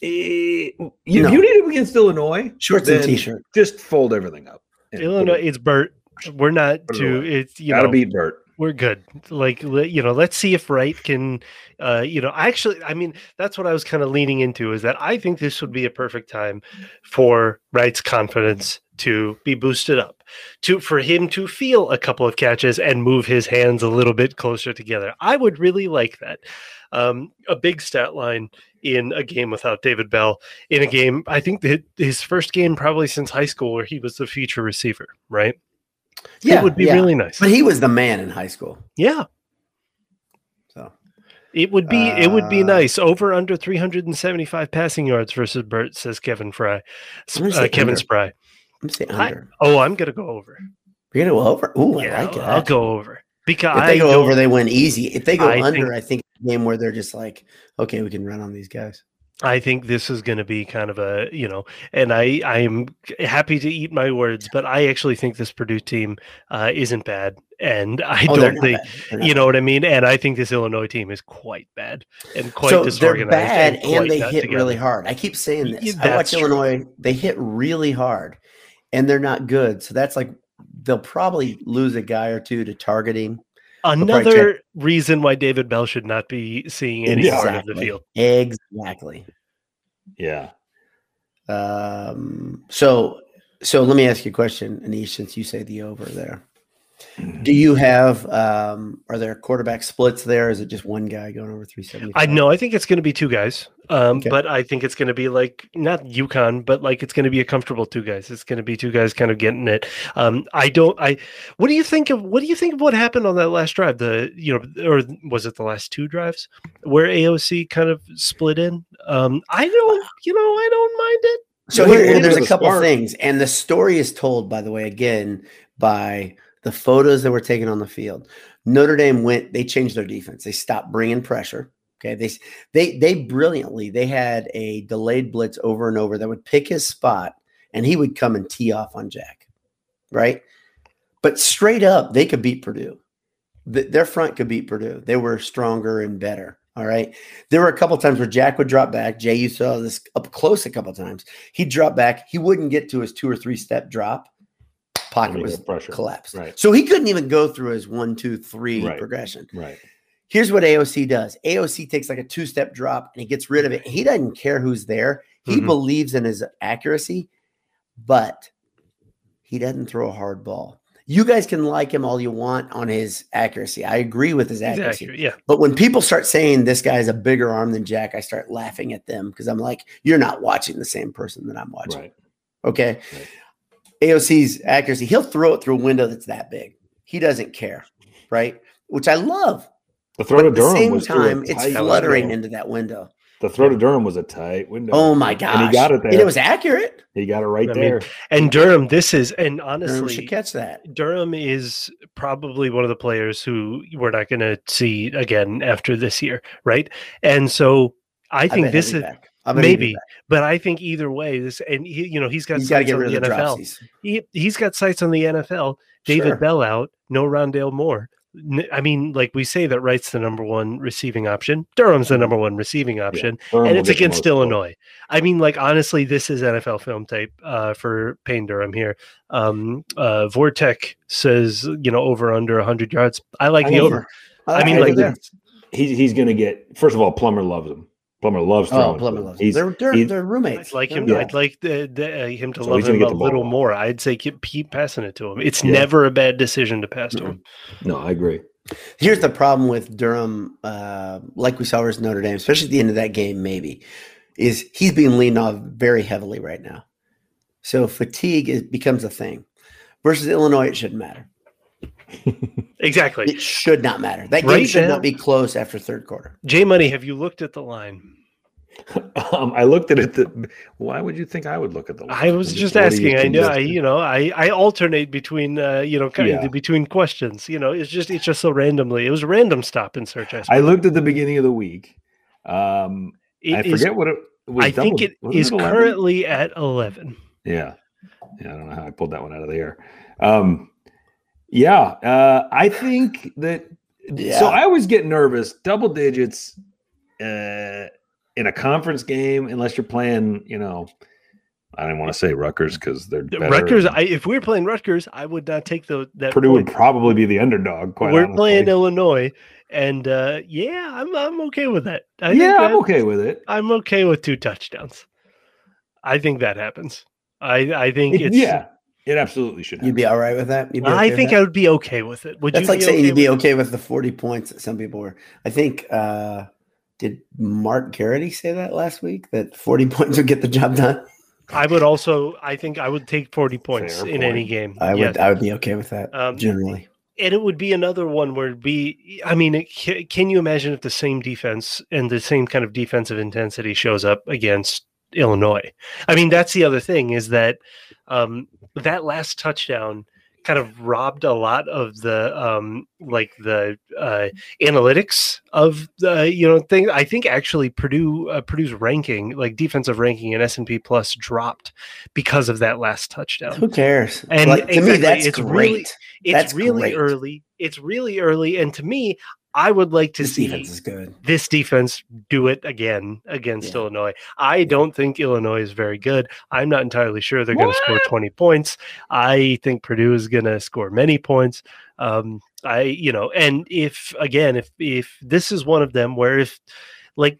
Eh, you, No. you need him against Illinois, Shorts and t-shirt. just fold everything up. Illinois, it's Bert. We're not Put it too. away. It's you gotta know beat Bert. we're good. Like you know, let's see if Wright can. Uh, you know, actually, I mean, that's what I was kind of leaning into is that I think this would be a perfect time for Wright's confidence to be boosted up, to for him to feel a couple of catches and move his hands a little bit closer together. I would really like that. Um, a big stat line in a game without David Bell, in a game, I think that his first game probably since high school where he was the feature receiver, right? Yeah, it would be yeah. really nice. But he was the man in high school. Yeah, So it would be it would be Uh, nice. Over under 375 passing yards versus Bert says Kevin Fry. S- I'm gonna Uh, Kevin under. Spry. I'm saying I- under. Oh, I'm gonna go over. You're gonna go over. Ooh, yeah, I like it. I'll go over because If they I go over, they win easy. If they go I under, think- I think game where they're just like, okay, we can run on these guys. I think this is going to be kind of a you know, and I I am happy to eat my words, but I actually think this Purdue team uh, isn't bad, and I Oh, don't think. They're you know what I mean. And I think this Illinois team is quite bad and quite so they're disorganized. bad quite and they hit together. really hard. I keep saying this. I watch true. Illinois; they hit really hard, and they're not good. So that's like they'll probably lose a guy or two to targeting. Probably Another reason why David Bell should not be seeing any Yeah. part of the field. Exactly. Yeah. Um, so, so let me ask you a question, Anish. Since you say the over there, do you have? Um, are there quarterback splits there? Is it just one guy going over three seventy? I know. I think it's going to be two guys, um, Okay. but I think it's going to be like not UConn, but like it's going to be a comfortable two guys. It's going to be two guys kind of getting it. Um, I don't. I. What do you think of? What do you think of what happened on that last drive? The you know, or was it the last two drives where AOC kind of split in? Um, I don't. You know, I don't mind it. So Well, here, there's a a couple spark. things, and the story is told, by the way, again by the photos that were taken on the field. Notre Dame went; they changed their defense. They stopped bringing pressure. Okay, they they they brilliantly they had a delayed blitz over and over that would pick his spot, and he would come and tee off on Jack, right? But straight up, they could beat Purdue. Th- Their front could beat Purdue. They were stronger and better. All right. There were a couple times where Jack would drop back. Jay, you saw this up close a couple times. He'd drop back. He wouldn't get to his two or three step drop. Pocket was pressure. collapsed. Right. So he couldn't even go through his one, two, three Right. progression. Right. Here's what AOC does AOC takes like a two step drop and he gets rid of it. He doesn't care who's there. He Mhm. believes in his accuracy, but he doesn't throw a hard ball. You guys can like him all you want on his accuracy. I agree with his accuracy. accurate, Yeah. But when people start saying this guy has a bigger arm than Jack, I start laughing at them because I'm like, you're not watching the same person that I'm watching. Right. Okay. Right. AOC's accuracy, he'll throw it through a window that's that big. He doesn't care. Right. Which I love. The throw But to at the Durham same was through a time, it's tight fluttering window. into that window. The throw to Durham was a tight window. Oh my gosh. And he got it there. And it was accurate. He got it right I mean, there. And Durham, this is and Durham honestly, should catch that. Durham is probably one of the players who we're not going to see again after this year, right? And so I think bet this is back. I maybe, but I think either way, this and he, you know he's got He's sights on the the NFL. He he's got sights on the NFL. David Sure. Bell out, no Rondale Moore. I mean, like we say that Wright's the number one receiving option. Durham's the number one receiving option, Durham and it's against. Illinois. I mean, like honestly, this is NFL film tape uh, for Payne Durham here. Um, uh, Vortec says you know over under 100 yards. I like I the mean, over. I mean, I like He's he's going to get. First of all, Plummer loves him. Plummer loves throwing. Oh, Plummer to him. loves. He's, They're they're, he's- they're roommates. I'd like him. Yeah. I'd like the, the, uh, him to So love him a the ball little more. more. I'd say keep, keep passing it to him. It's Yeah. never a bad decision to pass to him. no, I agree. Here's the problem with Durham, uh, like we saw versus Notre Dame, especially at the end of that game, maybe, is he's being leaned off very heavily right now. So fatigue is, becomes a thing. Versus Illinois, it shouldn't matter. Exactly. It should not matter. That game should now- not be close after third quarter. J Money, have you looked at the line? Um, I looked at it. The, why would you think I would look at the? Line? I was What just asking. I know, I, you know, I, I alternate between, uh, you know, kind Yeah. of between questions. You know, it's just it's just so randomly. It was a random stop in search. I, I looked at the beginning of the week. Um, It I is- forget what it. was I think it is it wasn't is 11? currently at eleven. Yeah. Yeah. I don't know how I pulled that one out of the air. Um, yeah. Uh, I think that. Yeah. So I always get nervous, double digits uh, in a conference game, unless you're playing, you know, I didn't want to say Rutgers because they're better. Rutgers. I, if we were playing Rutgers, I would not take the that. Purdue would probably be the underdog. Quite We're honestly. playing Illinois, and uh, yeah, I'm I'm okay with that. I yeah, I'm okay with it. I'm okay with two touchdowns. I think that happens. I I think it's yeah, it absolutely should. You'd be all right with that? You'd I think that? I would be okay with it. Would That's you like be saying okay you'd be with okay with the 40 points that some people were. I think, uh, did Mark Garrity say that last week? That 40 points would get the job done? I would also. I think I would take forty points Fair in any game. I would Yes. I would be okay with that Um, generally. and it would be another one where it'd be. I mean, it, can you imagine if the same defense and the same kind of defensive intensity shows up against Illinois? I mean, that's the other thing is that um, that last touchdown kind of robbed a lot of the um, like the uh, analytics of the you know thing. I think actually Purdue uh, Purdue's ranking, like defensive ranking in S and P Plus, dropped because of that last touchdown. Who cares? and like, to me, that's it's great. really- It's That's really great. early. It's really early, and to me, I would like to this see defense is good. this defense do it again against Yeah. Illinois. I don't think Illinois is very good. I'm not entirely sure they're going to score 20 points. I think Purdue is going to score many points. Um, I, you know, and if again, if if this is one of them where if like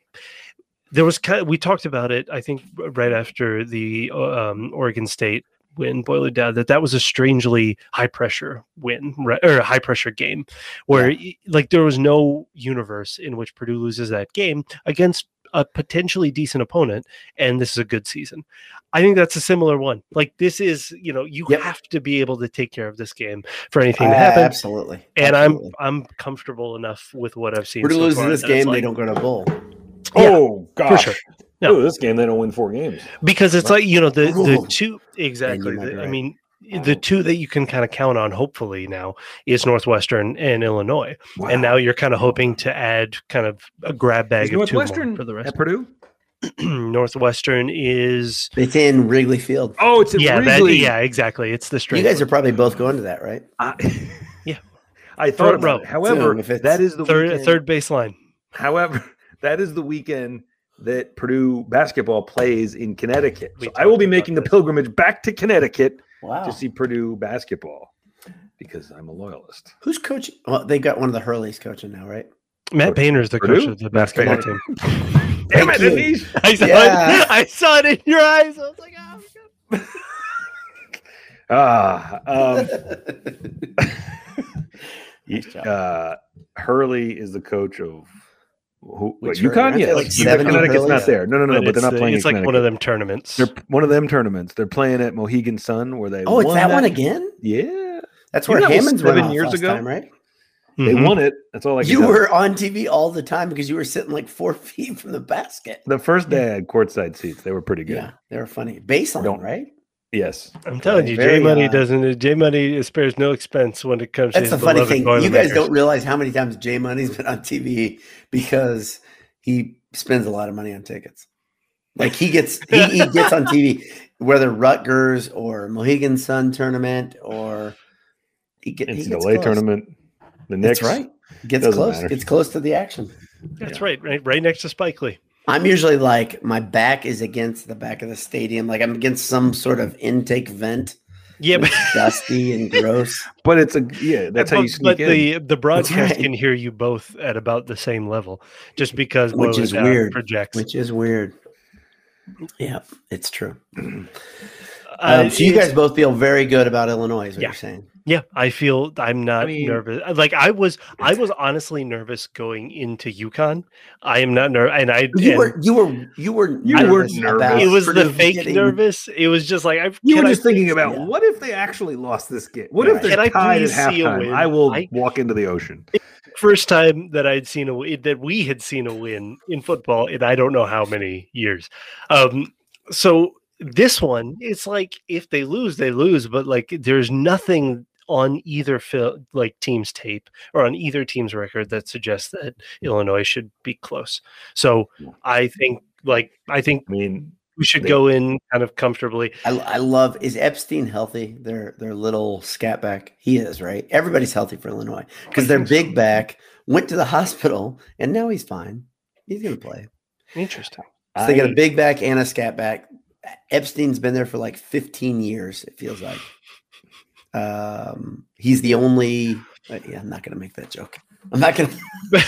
there was kind of, we talked about it, I think right after the uh, um, Oregon State win, boil it down, that that was a strangely high pressure win right, or a high pressure game where y- like there was no universe in which Purdue loses that game against a potentially decent opponent, and this is a good season. I think that's a similar one. Like this is, you know, you Yep. have to be able to take care of this game for anything to Uh, happen. absolutely. And absolutely. I'm I'm comfortable enough with what I've seen. Purdue so loses far this game, they like- don't go to a bowl. Yeah, oh for gosh, sure. No. Ooh, this game they don't win four games. because it's like you know the the two exactly. might be the- I mean, the two that you can kind of count on, hopefully now, is Northwestern and Illinois, and now you're kind of hoping to add kind of a grab Is bag of two more Northwestern for the rest. at Purdue. Northwestern is It's in Wrigley Field. Oh, it's at yeah, that, yeah, exactly. It's the You guys are probably both going to that, right? I, Yeah. I thought Front row. about it. However, Soon, if it's that is the third weekend, third baseline. However, that is the weekend that Purdue basketball plays in Connecticut. So I will be about making the pilgrimage back to Connecticut Wow. to see Purdue basketball because I'm a loyalist. Who's coaching? Well, they got one of the Hurleys coaching now, right? Matt Painter's the Purdue? coach of the basketball team. Damn it, you. Denise! I saw Yeah. it. I saw it in your eyes. I was like, oh, my God. Ah, um, Nice uh, Hurley is the coach of who? What, Which Hurley? UConn? Aren't they Yes, like But 70 Connecticut's not there. No, no, no. But, it's they're not the- playing. It's like one of them tournaments. They're one of them tournaments. They're playing at Mohegan Sun where they. oh, it's won that one again? Yeah, That's You where know was Hammonds went seven years last ago? time, right? they Mhm. won it. That's all I. Can You tell were on TV all the time because you were sitting like four feet from the basket. The first day I had courtside seats. They were pretty good. Yeah, they were funny. Baseline, Don't- right? Yes. I'm telling you, Very, J Money uh, doesn't. J Money spares no expense when it comes That's to the funny thing. You guys don't realize how many times Jay Money's been on TV because he spends a lot of money on tickets. Like he gets he, he gets on TV, whether Rutgers or Mohegan Sun tournament or he, get, he gets NCAA close. tournament. The Knicks. That's right. Gets Doesn't close. matter. Gets close to the action. That's right, right, right next to Spike Lee. I'm usually like my back is against the back of the stadium, like I'm against some sort of intake vent. Yeah, but, dusty and gross. But it's a yeah. That's how you but, sneak but in. the the broadcast right. can hear you both at about the same level, just because Which is weird, projects. Which is weird. Yeah, it's true. Uh, Um, so you guys both feel very good about Illinois, is what Yeah. you're saying. Yeah, I feel I'm not I mean- nervous. Like I was, I was honestly nervous going into UConn. I am not nervous, and I You and were you were you were You nervous were nervous. about it was the fake getting- nervous. It was just like I. you can were I just thinking about yeah. what if they actually lost this game? What Right. if they're Can I tied at see a halftime? win? I will I- walk into the ocean. first time that I'd seen a that we had seen a win in football in I don't know how many years. Um, so this one, it's like if they lose, they lose, but like there's nothing on either fil- like team's tape or on either team's record that suggests that Illinois should be close. So I think like I think I mean, we should They- go in kind of comfortably. I, I love is Epstein healthy? Their their little scat back. He is right. Everybody's healthy for Illinois because their think so. big back went to the hospital and now he's fine. He's gonna play. Interesting. So they got I- a big back and a scat back. Epstein's been there for like 15 years. It feels like. Um, he's the only. yeah, I'm not gonna make that joke. I'm not gonna.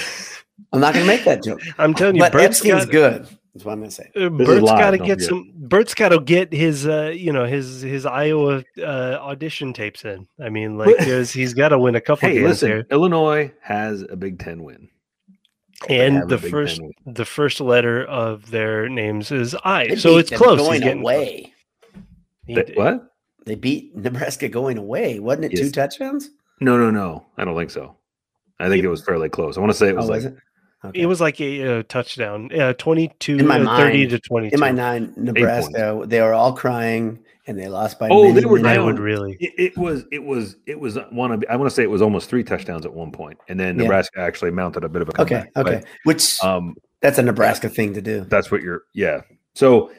I'm not gonna make that joke. I'm telling you, But Bert's Epstein's got- good. That's what I'm gonna say. Uh, Bert's got to get some. Bert's got to get his, uh, you know, his his Iowa uh, audition tapes in. I mean, like, there's, he's got to win a couple hey, games listen, here. Illinois has a Big Ten win. And the first, the first letter of their names is I, They so it's close. He's Going getting away. He what? They beat Nebraska going away. Wasn't it two touchdowns? No, no, no. I don't think so. I think it was fairly close. I want to say it was oh, like was it? Okay. It was like a, uh touchdown, uh, 22, In my uh, 30 mind- to 22. in my nine, Nebraska. They were all crying and they lost by. Oh, many, they were many- I down. would really. it, it was it was it was one of I want to say it was almost three touchdowns at one point, and then Yeah. Nebraska actually mounted a bit of a comeback. okay. Which But, um, that's a Nebraska thing to do. that's what you're yeah. So,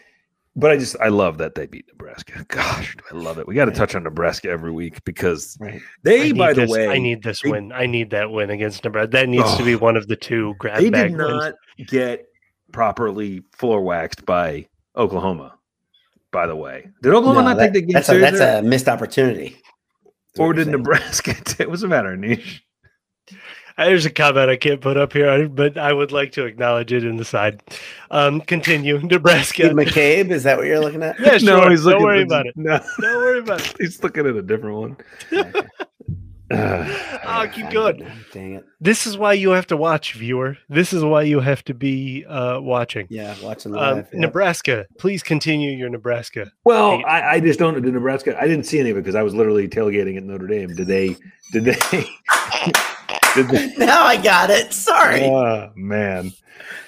but I just I love that they beat Nebraska. Gosh, I love it. We got to touch on Nebraska every week because Right. They, need by the way, I need this they- win. I need that win against Nebraska. That needs to be Oh. one of the two grab they bag did wins. not get properly floor waxed by Oklahoma. By the way, did Oklahoma No, not that- take the game that's a, that's a missed opportunity. That's or did I'm saying. Nebraska? What's the matter, Nish? Uh, There's a comment I can't put up here, but I would like to acknowledge it in the side. Um, continue, Nebraska. Steve McCabe? Is that what you're looking at? Yeah, sure. Don't worry for- about it. No, Don't worry about it. he's looking at a different one. Oh, keep going. Dang it. This is why you have to watch, viewer. This is why you have to be uh, watching. Yeah, watching the Um, yeah. Nebraska, please continue your Nebraska. Well, I, I just don't know. Did Nebraska? I didn't see any of it because I was literally tailgating at Notre Dame. Did they? Did they? Did they? Now I got it. Sorry. Oh man,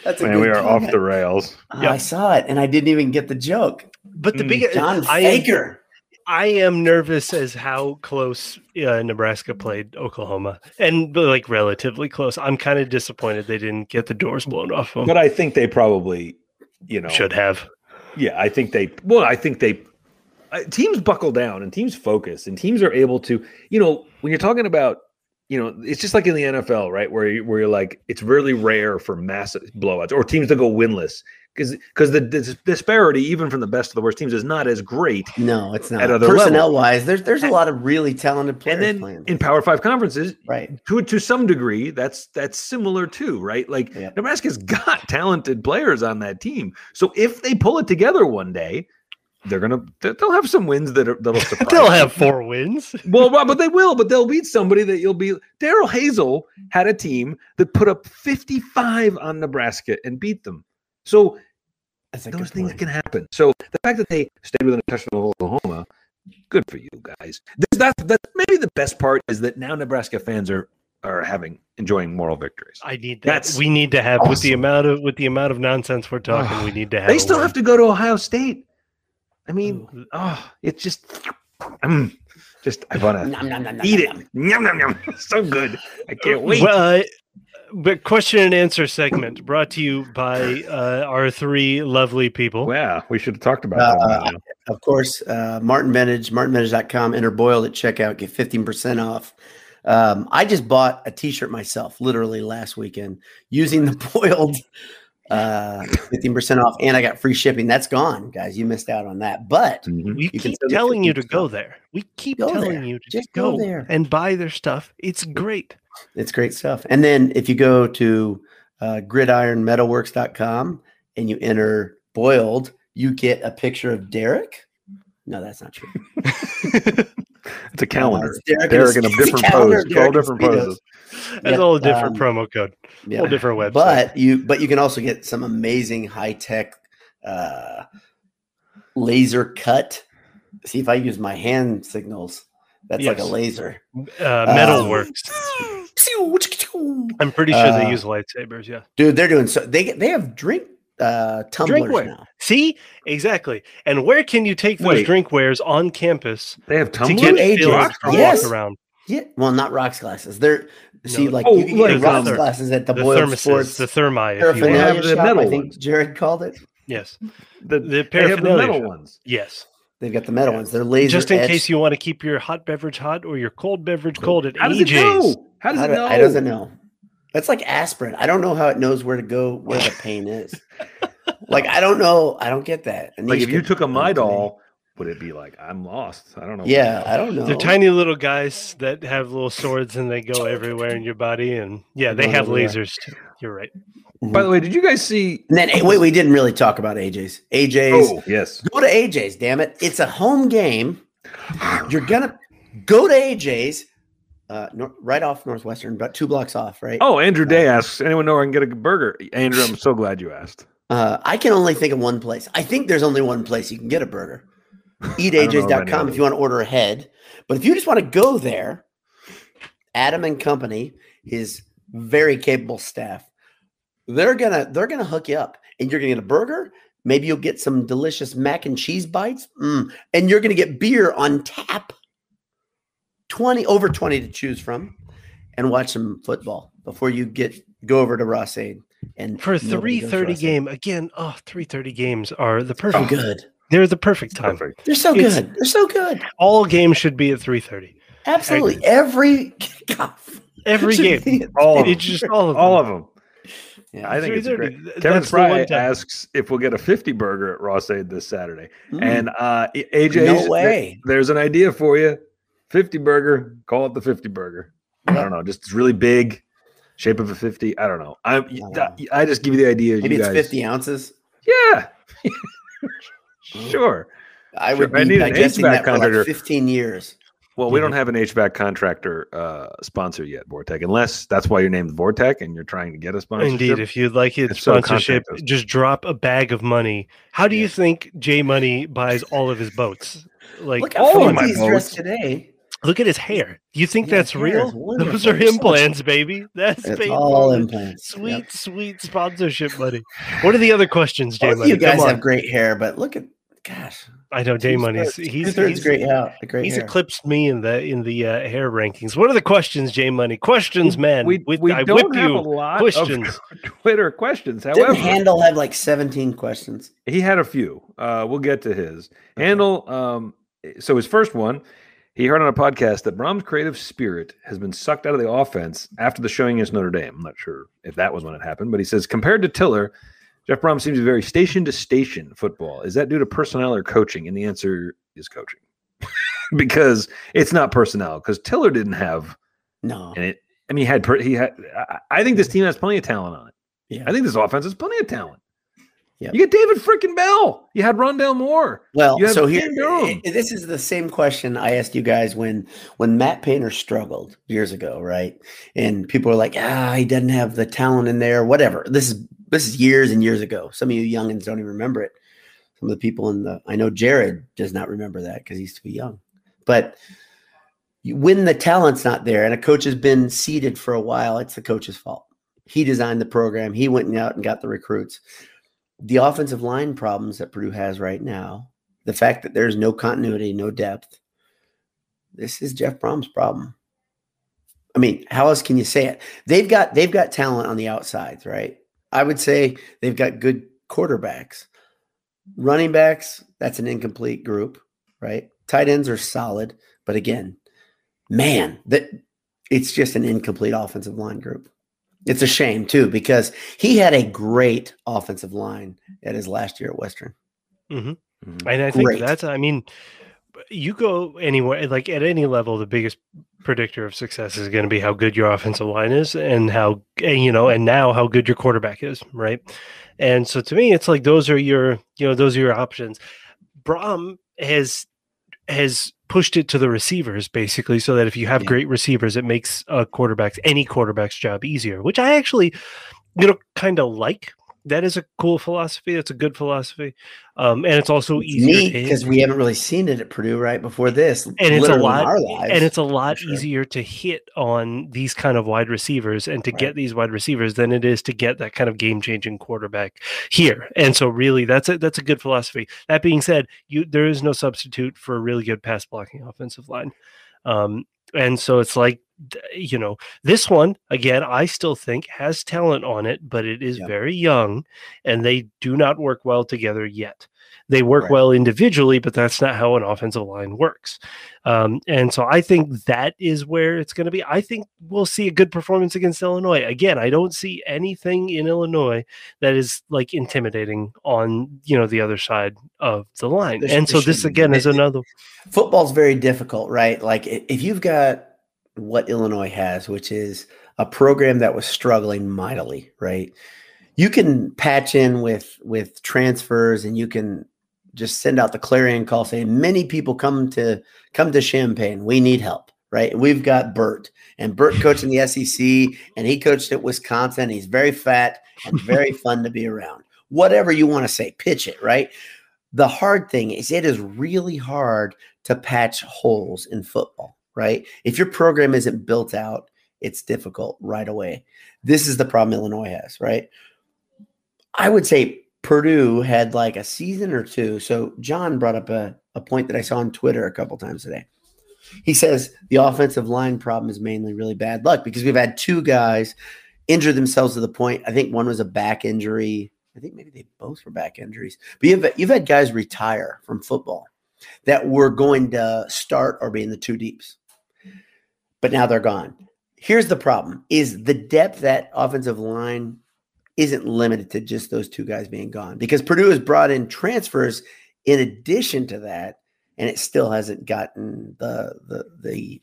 That's a man, good we are off the rails. Oh, I saw it and I didn't even get the joke. But the Mm, big John I am, Faker. I am nervous as how close uh, Nebraska played Oklahoma, and like relatively close. I'm kind of disappointed they didn't get the doors blown off them. But I think they probably, you know, Should have. Yeah, I think they. Well, I think they. Uh, teams buckle down and teams focus and teams are able to. You know, when you're talking about, you know, it's just like in the NFL, right? Where you, where you're like, it's really rare for massive blowouts or teams to go winless because because the, dis- disparity, even from the best to the worst teams, is not as great. No, it's not. At other Personnel level. wise, there's there's a lot of really talented players And then playing. in Power Five conferences, right. to to some degree, that's that's similar too, right? Like Yep. Nebraska's got talented players on that team, so if they pull it together one day, they're gonna they- they'll have some wins that are that'll surprise. They'll have four wins. well, but they will, but they'll beat somebody that you'll be. Darrell Hazell had a team that put up 55 on Nebraska and beat them. So those things point. can happen. So the fact that they stayed within a touchdown of Oklahoma, good for you guys. This, that's that's maybe the best part is that now Nebraska fans are are having enjoying moral victories. I need that. That's we need to have with the amount of with the amount of nonsense we're talking. we need to have. They still win. have to go to Ohio State. I mean, oh, it's just, mm, just I want to eat nom, it. Yum, yum, yum. So good. I can't wait. Well, uh, but question and answer segment brought to you by uh, our three lovely people. Yeah, we should have talked about Uh, that. by now. Of course, uh, Martin Benage, martinbenage.com, enter Boiled at checkout, get 15% off Um, I just bought a T-shirt myself, literally last weekend, using the boiled uh 15% off, and I got free shipping. That's gone, guys. You missed out on that. But Mhm. We You keep still telling you to go there. We keep Go telling there. you to Just just go go, there. and buy their stuff. It's great. it's great stuff. And then if you go to uh, gridironmetalworks.com and you enter boiled, you get a picture of Derek. No, that's not true. It's a calendar. it's Derek in Derek in a it's different calendar pose. of 12 different poses. That's Yep, all a different um, promo code. Yeah. Whole different website. but you but you can also get some amazing high tech uh, laser cut. See if I use my hand signals. That's like a Yes. laser. uh, Metal um, Works. I'm pretty sure Uh, they use lightsabers. Yeah. Dude, they're doing so. They they have drink uh, tumblers Drinkware. now. See exactly. And where can you take those Wait. drinkwares on campus They have tumblers. to tumblers. get ages. filled Yes. walk around? Yeah, well, not rocks glasses. They're see No. like Oh, you can get rocks the- glasses at the, The boiled thermoses, sports the thermi. If you paraphernalia They will. have the shop. I think. Jared called it. Yes. The, The they have the metal shop. ones. Yes. They've got the metal ones. They're laser. Just in etched. case you want to keep your hot beverage hot or your cold beverage cold at How does it AJ's. know? How does How it know? I doesn't know. That's like aspirin. I don't know how it knows where to go, where the pain is. like I don't know. I don't get that. Like if you took a explain to. Midol, would it be like I'm lost? I don't know. Yeah, I don't know. They're tiny little guys that have little swords and they go everywhere in your body. And yeah, they have lasers too. You're right. By the way, did you guys see? And then wait, we didn't really talk about AJ's. AJ's. Oh yes. Go to AJ's. Damn it! It's a home game. You're gonna go to AJ's. Uh, nor- right off Northwestern, about two blocks off, right? Oh, Andrew Day asks, anyone know where I can get a burger? Andrew, I'm so glad you asked. Uh, I can only think of one place. I think there's only one place you can get a burger. EatAJ's.com if you want to order ahead. But if you just want to go there, Adam and company, his very capable staff, they're gonna they're gonna hook you up, and you're gonna get a burger. Maybe you'll get some delicious mac and cheese bites, mm, and you're gonna get beer on tap. Twenty over twenty to choose from, and watch some football before you get go over to Ross-Ade. And For a nobody 3:30 game, again, oh, 3:30 games are the Oh, perfect. good. They're the perfect time. Perfect. They're so It's- good. They're so good. All games should be at 3:30. Absolutely. Every kickoff. Every should game. be at All of It's just all of them. All of them. Yeah. I think it's 3:30. great. Th- Kevin that's the one Fry asks if we'll get a 50 burger at Ross-Ade this Saturday. Mm. And uh AJ, no way. there's an idea for you. 50 burger. Call it the 50 burger. I don't know. Just really big, shape of a 50. I don't know. I I just give you the idea. Maybe you it's guys, 50 ounces. Yeah. sure. I would Sure, I need an digesting HVAC that for contractor. like 15 years. Well, we don't have an HVAC contractor uh, sponsor yet, Vortec, unless that's why your name's named Vortec and you're trying to get a sponsorship. Indeed, if you'd like it If so, sponsorship, just drop a bag of money. How do you think J Money buys all of his boats? Like, Look all of my fancy he's dressed boats. today. look at his hair. You think Yeah, that's his hair is real? Those are implants, baby. That's It's paid all implants. Sweet, Yep. sweet sponsorship money. What are the other questions, J Both Money? you guys Come on. have great hair, but look at, gosh, I know J Money's. two-thirds- He's, two-thirds he's great hair. Great He's hair. eclipsed me in the in the uh, hair rankings. What are the questions, Jay Money? Questions, man. we, With- we I don't whip have you. a lot questions. of Twitter questions. Didn't However, Handel have like 17 questions? he had a few. Uh, we'll get to his handle. Um, so his first one, he heard on a podcast that Brohm's creative spirit has been sucked out of the offense after the showing against Notre Dame. I'm not sure if that was when it happened, but he says compared to Tiller, Jeff Brohm seems very station to station football. Is that due to personnel or coaching? And the answer is coaching, because it's not personnel. Because Tiller didn't have, No. and it. I mean, he had. per- He had. I, I think this team has plenty of talent on it. Yeah. I think this offense has plenty of talent. Yep. You get David freaking Bell. You had Rondale Moore. Well, so here, this is the same question I asked you guys when when Matt Painter struggled years ago, right? And people were like, "Ah, he doesn't have the talent in there." Whatever. This is this is years and years ago. Some of you youngins don't even remember it. Some of the people in the I know Jared does not remember that because he's too young. But when the talent's not there and a coach has been seated for a while, it's the coach's fault. He designed the program. He went out and got the recruits. The offensive line problems that Purdue has right now, the fact that there's no continuity, no depth, this is Jeff Brohm's problem. I mean, how else can you say it? They've got they've got talent on the outsides, right? I would say they've got good quarterbacks. Running backs, that's an incomplete group, right? Tight ends are solid, but again, man, that it's just an incomplete offensive line group. It's a shame too because he had a great offensive line at his last year at Western. hmm Mhm. And I think Great. that's, I mean, you go anywhere, like at any level, the biggest predictor of success is going to be how good your offensive line is and how, and, you know, and now how good your quarterback is, right? And so to me, it's like those are your, you know, those are your options. Brohm has, has pushed it to the receivers basically so that if you have Yeah. great receivers, it makes a quarterback's, any quarterback's job easier, which I actually, you know, kind of like. That is a cool philosophy. That's a good philosophy. Um, and it's also It's easier neat to hit because we haven't really seen it at Purdue right before this. and it's a lot our lives, and it's a lot sure. easier to hit on these kind of wide receivers and to Right. get these wide receivers than it is to get that kind of game changing quarterback here and so really that's a that's a good philosophy that being said you there is no substitute for a really good pass blocking offensive line um and so it's like you know this one again i still think has talent on it but it is very young and they do not work well together yet they work Right. well individually but that's not how an offensive line works um, and so I think that is where it's going to be. I think we'll see a good performance against Illinois. Again, I don't see anything in Illinois that is like intimidating on you know the other side of the line. And so this again is another. football's very difficult, right? Like if you've got what Illinois has, which is a program that was struggling mightily, right? You can patch in with with transfers and you can just send out the clarion call saying many people come to come to Champaign. We need help, right? We've got Bert and Bert coached in the SEC and he coached at Wisconsin. He's very fat and very fun to be around. Whatever you want to say, pitch it, right? The hard thing is it is really hard to patch holes in football, right? If your program isn't built out, it's difficult right away. This is the problem Illinois has, right? I would say Purdue had like a season or two. So John brought up a, a point that I saw on Twitter a couple times today. He says the offensive line problem is mainly really bad luck because we've had two guys injure themselves to the point. I think one was a back injury. I think maybe they both were back injuries. But you've you've had guys retire from football that were going to start or be in the two deeps. But now they're gone. Here's the problem is the depth that offensive line isn't limited to just those two guys being gone because Purdue has brought in transfers in addition to that and it still hasn't gotten the the the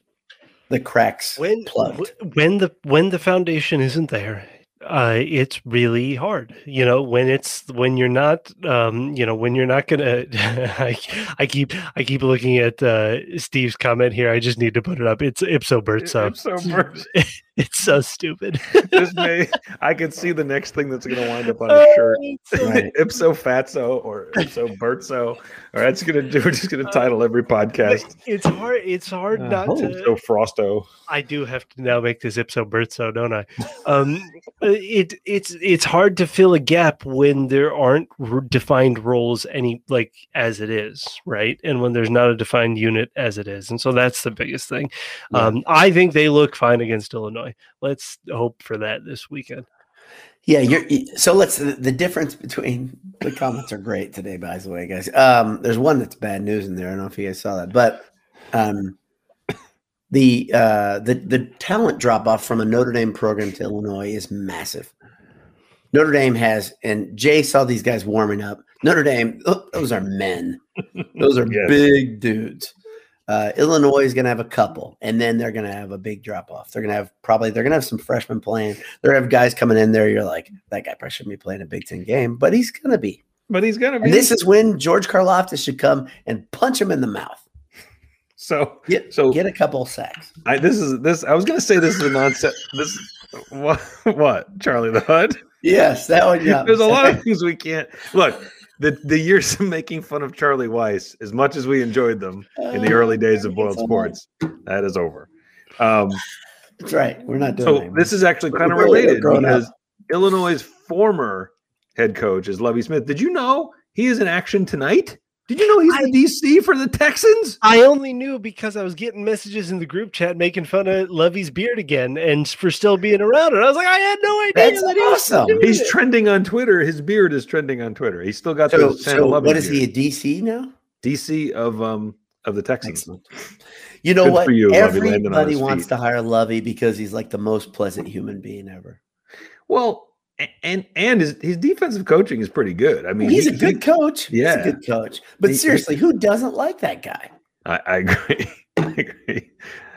the cracks When plugged. when the when the foundation isn't there, uh, it's really hard. You know, when it's when you're not, um, you know, when you're not gonna. I, I keep I keep looking at uh, Steve's comment here. I just need to put it up. It's ipso verso. Ipso verso. it's so stupid. this may I can see the next thing that's gonna wind up on his shirt. Right. Ipso fatso or ipso berzo. Or that's gonna do. We're just gonna title every podcast. it's hard. It's hard Uh, not to. Ipso frosto. I do have to now make this ipso berzo, don't I? Um, it it's it's hard to fill a gap when there aren't r- defined roles any like as it is, right? And when there's not a defined unit as it is, and so that's the biggest thing. Yeah. Um, I think they look fine against Illinois. Let's hope for that this weekend. Yeah, you're so let's the, the difference between the comments are great today, by the way, guys. Um, there's one that's bad news in there. I don't know if you guys saw that, but um the uh the the talent drop off from a Notre Dame program to Illinois is massive. Notre Dame has, and Jay saw these guys warming up. Notre Dame, oh, those are men. Those are Yes. big dudes. Uh, Illinois is going to have a couple, and then they're going to have a big drop off. They're going to have probably they're going to have some freshmen playing. They're going to have guys coming in there. You're like, that guy probably shouldn't be playing a Big Ten game, but he's going to be. But he's gonna be And this is when George Karlaftis should come and punch him in the mouth. so Get so get a couple sacks. I this is this I was gonna say this is a nonsense this what what Charlie the Hood. Yes, that one. Yeah, There's a lot of things we can't look. The the years of making fun of Charlie Weis, as much as we enjoyed them in the early days of Boiled Sports, that is over. Um, That's right. We're not doing. so anymore. this is actually kind of related growing up. because Illinois' former head coach is Lovie Smith. Did you know he is in action tonight? Did you know he's the DC for the Texans? I only knew because I was getting messages in the group chat making fun of Lovie's beard again and for still being around. And I was like, I had no idea. That's that awesome. doing He's it. trending on Twitter. His beard is trending on Twitter. He's still got So, the Santa so Lovie what is he? A DC now? DC of um of the Texans. Excellent. You know Good what? you, Lovie, landing on Everybody wants feet. to hire Lovie because he's like the most pleasant human being ever. Well, a- and and his his defensive coaching is pretty good. I mean, he's he- a good coach. Yeah. he's a good coach. But He- seriously, who doesn't like that guy? I, I agree. I agree.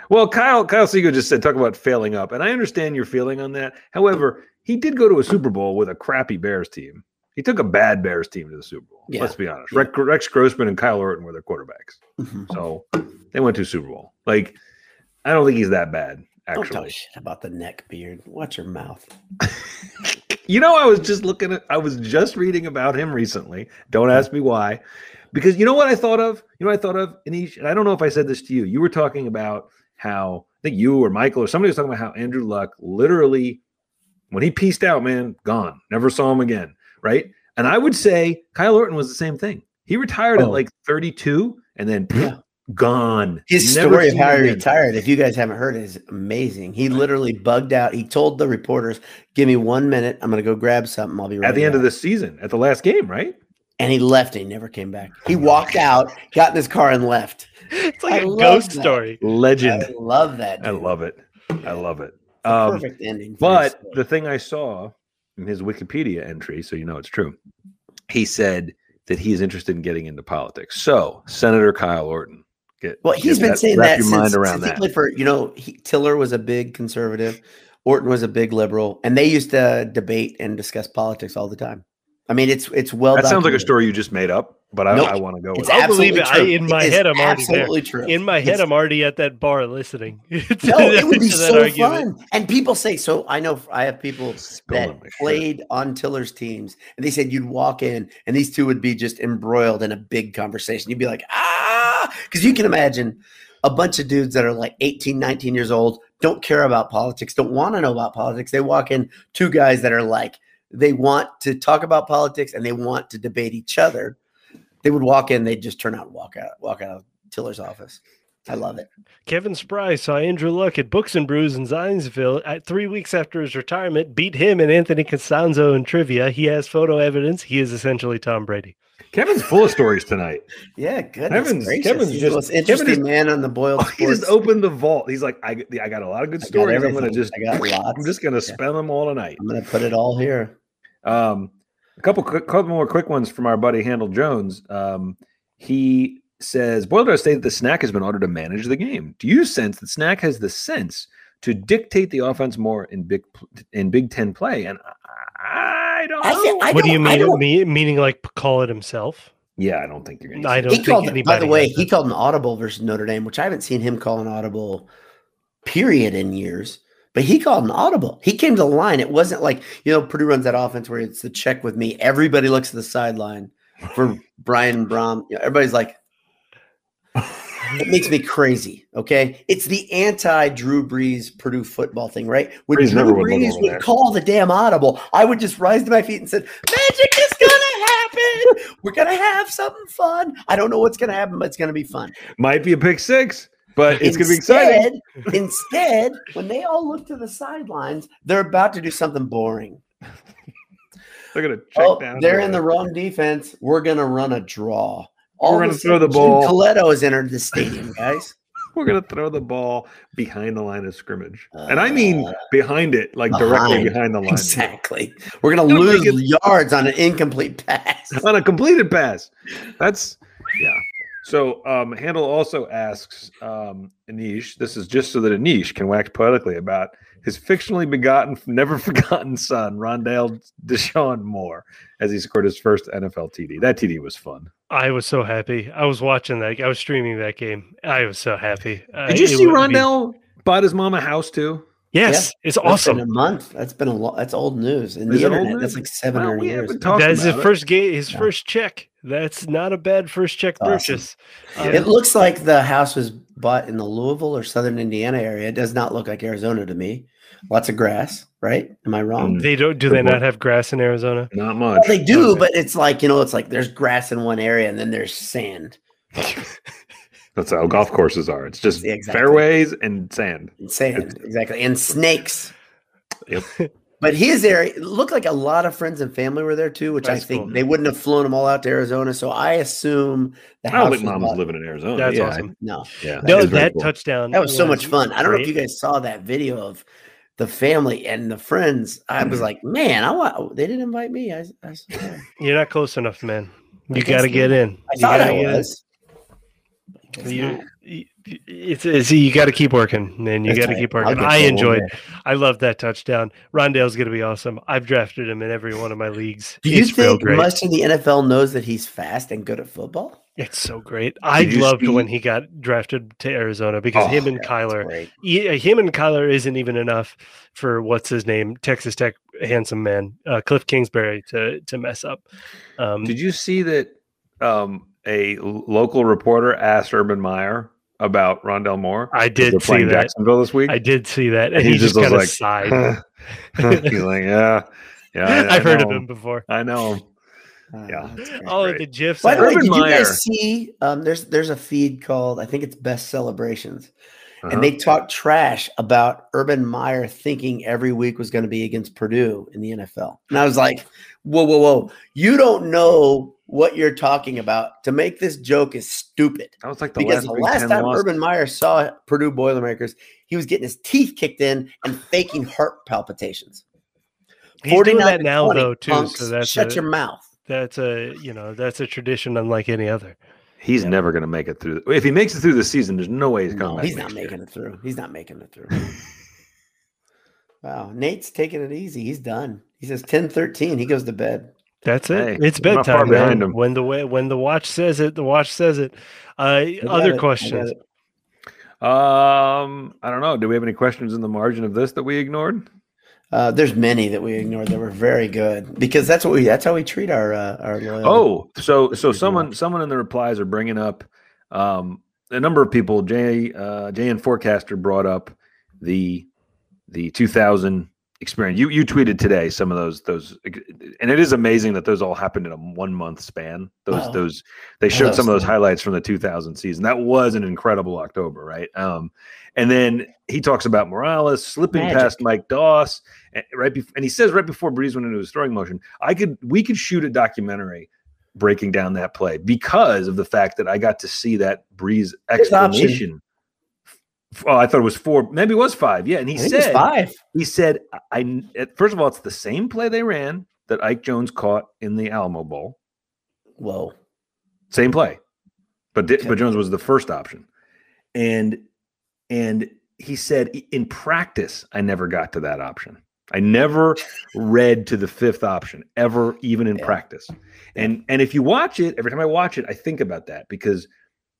Well, Kyle Kyle Seager just said talk about failing up, and I understand your feeling on that. However, he did go to a Super Bowl with a crappy Bears team. He took a bad Bears team to the Super Bowl. Yeah. Let's be honest. Yeah. Rex, Grossman and Kyle Orton were their quarterbacks, Mhm. so they went to Super Bowl. Like, I don't think he's that bad. Don't Actually, talk shit about the neck beard. Watch your mouth. You know, I was just looking at, I was just reading about him recently. Don't ask me why. Because you know what I thought of? You know what I thought of? Anish, and I don't know if I said this to you. You were talking about how, I think you or Michael or somebody was talking about how Andrew Luck literally, when he pieced out, man, gone. Never saw him again. Right. And I would say Kyle Orton was the same thing. He retired at Oh. like 32 and then Yeah. Gone. His Never story of how he retired, if you guys haven't heard it, is amazing. He literally bugged out. He told the reporters, "Give me one minute. I'm going to go grab something. I'll be right At the end of back." the season, at the last game, right? And he left. And he never came back. He walked out, got in his car, and left. It's like I a ghost that. story. Legend. I love that. I love it. I love it. Um, perfect ending. But the thing I saw in his Wikipedia entry, so you know it's true, he said that he is interested in getting into politics. So, Senator Kyle Orton, get Well, he's get been that- saying wrap that your since, mind around that. particularly for you know he, Tiller was a big conservative, Orton was a big liberal, and they used to debate and discuss politics all the time. I mean, it's it's well. That sounds like a story you just made up, but I, Nope. I want to go with It's it. I'll believe it. I- in my It is head, I'm already there. absolutely true. In my head, It's- I'm already at that bar listening. no, it would be so argument. fun. And people say so. I know I have people that my shit. played on Tiller's teams, and they said you'd walk in, and these two would be just embroiled in a big conversation. You'd be like, ah, because you can imagine a bunch of dudes that are like 18, 19 years old, don't care about politics, don't want to know about politics. They walk in, two guys that are like, they want to talk about politics and they want to debate each other. They would walk in, they'd just turn out and walk out, walk out of Tiller's office. I love it. Kevin Spry saw Andrew Luck at Books and Brews in Zionsville at three weeks after his retirement, beat him and Anthony Castonzo in trivia. He has photo evidence. He is essentially Tom Brady. Kevin's full of stories tonight. Yeah, goodness Kevin's- gracious. Kevin's He's just- the most Kevin interesting is- man on the boiled he just opened the vault. He's like, I, I got a lot of good stories. I'm going to just, I got lots. I'm just going to Yeah. spend them all tonight. I'm gonna put it all here. Um, a couple, couple more quick ones from our buddy Handel Jones. Um, he says, Boiler stated that the snack has been ordered to manage the game. Do you sense that snack has the sense to dictate the offense more in big in Big Ten play? And I, I don't I know. think- I what do you don't- mean? Me, meaning like call it himself? yeah, I don't think you're going to I don't He think called. By the way, he called an audible versus Notre Dame, which I haven't seen him call an audible, period, in years. But he called an audible. He came to the line. It wasn't like you know Purdue runs that offense where it's the check with me. Everybody looks at the sideline for Brian Brohm. You know, everybody's like, it makes me crazy. Okay, it's the anti Drew Brees Purdue football thing, right? When Brees Drew would Brees would there. call the damn audible, I would just rise to my feet and said, "Magic is gonna happen. We're gonna have something fun. I don't know what's gonna happen, but it's gonna be fun." Might be a pick six, but it's going to be exciting. Instead- when they all look to the sidelines, they're about to do something boring. They're going to check Oh, down. they're in the wrong defense. We're gonna run a draw. All We're gonna throw the sudden, Jim ball. Colletto has entered the stadium, guys. We're going to throw the ball behind the line of scrimmage. and I mean Uh, behind it, like directly behind. behind the line. Exactly. We're gonna Gonna lose make yards on an incomplete pass. on a completed pass. That's yeah. So um Handel also asks um Anish, this is just so that Anish can wax poetically about his fictionally begotten, never forgotten son, Rondale Deshaun Moore, as he scored his first NFL TD. That TD was fun. I was so happy. I was watching that. I was streaming that game. I was so happy. Uh, Did you it see would be- Rondale bought his mom a house too? Yes, it's That's been awesome. a month. That's been a lot. That's old news. In the it old internet, that's like seven Well, hundred we years. That is his it. first game. His Yeah. first check. That's not a bad first check Awesome. purchase. Um, It looks like the house was bought in the Louisville or Southern Indiana area. It does not look like Arizona to me. Lots of grass, right? Am I wrong? Mm. they don't. Do they not have grass in Arizona? Not much. Well, they do, Okay. but it's like you know, it's like there's grass in one area and then there's sand. that's how golf courses are. It's just Yeah, exactly. fairways and sand. And sand, exactly, and snakes. Yep. But his area it looked like a lot of friends and family were there too, which That's I think cool. they wouldn't have flown them all out to Arizona. So I assume the I don't house think was mom was living in Arizona. That's yeah, awesome. No, Yeah, No, is that cool. touchdown. that was so much fun. I don't know if you guys saw that video of the family and the friends. I was mm-hmm. like, man, I want. They didn't invite me. I, I. You're not close enough, man. You got to get in. I You thought I was. Guess not. You, you- it's, it's you got to keep working, man. You got to keep working. I enjoyed. I love that touchdown. Rondale's going to be awesome. I've drafted him in every one of my leagues. Do you think great. much of the NFL knows that he's fast and good at football? It's so great. I loved see- when he got drafted to Arizona because him and Oh, Kyler, great. yeah, him and Kyler isn't even enough for what's his name, Texas Tech handsome man, uh, Cliff Kingsbury, to to mess up. Um, Did you see that um, a local reporter asked Urban Meyer about Rondale Moore? I did see playing that. Jacksonville this week. I did see that, and He he, just just, was kind of like, sighed. He's like, yeah, yeah. I, I I've heard of him before. I know him. Uh, Yeah. that's great. All of the gifs. By the way, Urban did you Meyer. guys see? Um, there's there's a feed called I think it's Best Celebrations, Uh-huh. and they talk trash about Urban Meyer thinking every week was going to be against Purdue in the NFL. And I was like, whoa, whoa, whoa! You don't know what you're talking about. To make this joke is stupid. that was like the Because last, the last time loss. Urban Meyer saw Purdue Boilermakers, he was getting his teeth kicked in and faking heart palpitations. He's doing 49 that now 20, though too. punks. So that's shut a, your mouth. that's a you know that's a tradition unlike any other. He's never going to make it through. If he makes it through the season, there's no way he's coming No, he's not next year. making it through. He's not making it through. wow. Nate's taking it easy. He's done. He says 10 13. He goes to bed. That's it. Hey, it's I'm not far bedtime, behind man. him. When the wa- when the watch says it, the watch says it. Uh, other it. Questions. it. Um, I don't know. Do we have any questions in the margin of this that we ignored? Uh, there's many that we ignored that were very good because that's what we that's how we treat our uh, our loyal. Oh, so so someone someone in the replies are bringing up um, a number of people. Jay uh, Jay and Forecaster brought up the the 2000 experience. You you tweeted today some of those those, and it is amazing that those all happened in a one month span. Those Oh. those they showed some of those highlights from the 2000 season. That was an incredible October, right? Um, and then he talks about Morales slipping Magic. past Mike Doss, and right before, and he says right before Brees went into his throwing motion, I could we could shoot a documentary breaking down that play because of the fact that I got to see that Brees explanation. Oh, I thought it was four. Maybe it was five. Yeah, and he I think it's said five. he said, I, I first of all, it's the same play they ran that Ike Jones caught in the Alamo Bowl. Whoa. Same play, but Okay. but Jones was the first option, and and he said in practice I never got to that option. I never read to the fifth option ever, even in Yeah. practice. And and if you watch it, every time I watch it, I think about that because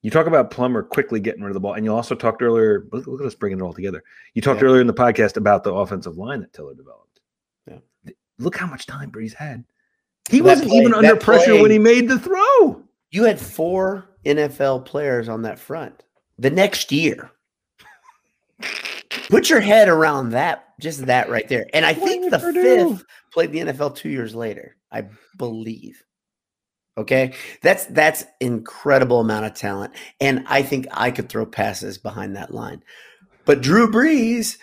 you talk about Plummer quickly getting rid of the ball, and you also talked earlier. Look, look at us bringing it all together. You talked Yeah. earlier in the podcast about the offensive line that Tiller developed. Yeah. Look how much time Brees had. He That wasn't play- even under pressure play- when he made the throw. You had four NFL players on that front the next year. Put your head around that, just that right there. And I think the fifth played the NFL two years later, I believe. Okay, that's that's incredible amount of talent, and I think I could throw passes behind that line. But Drew Brees,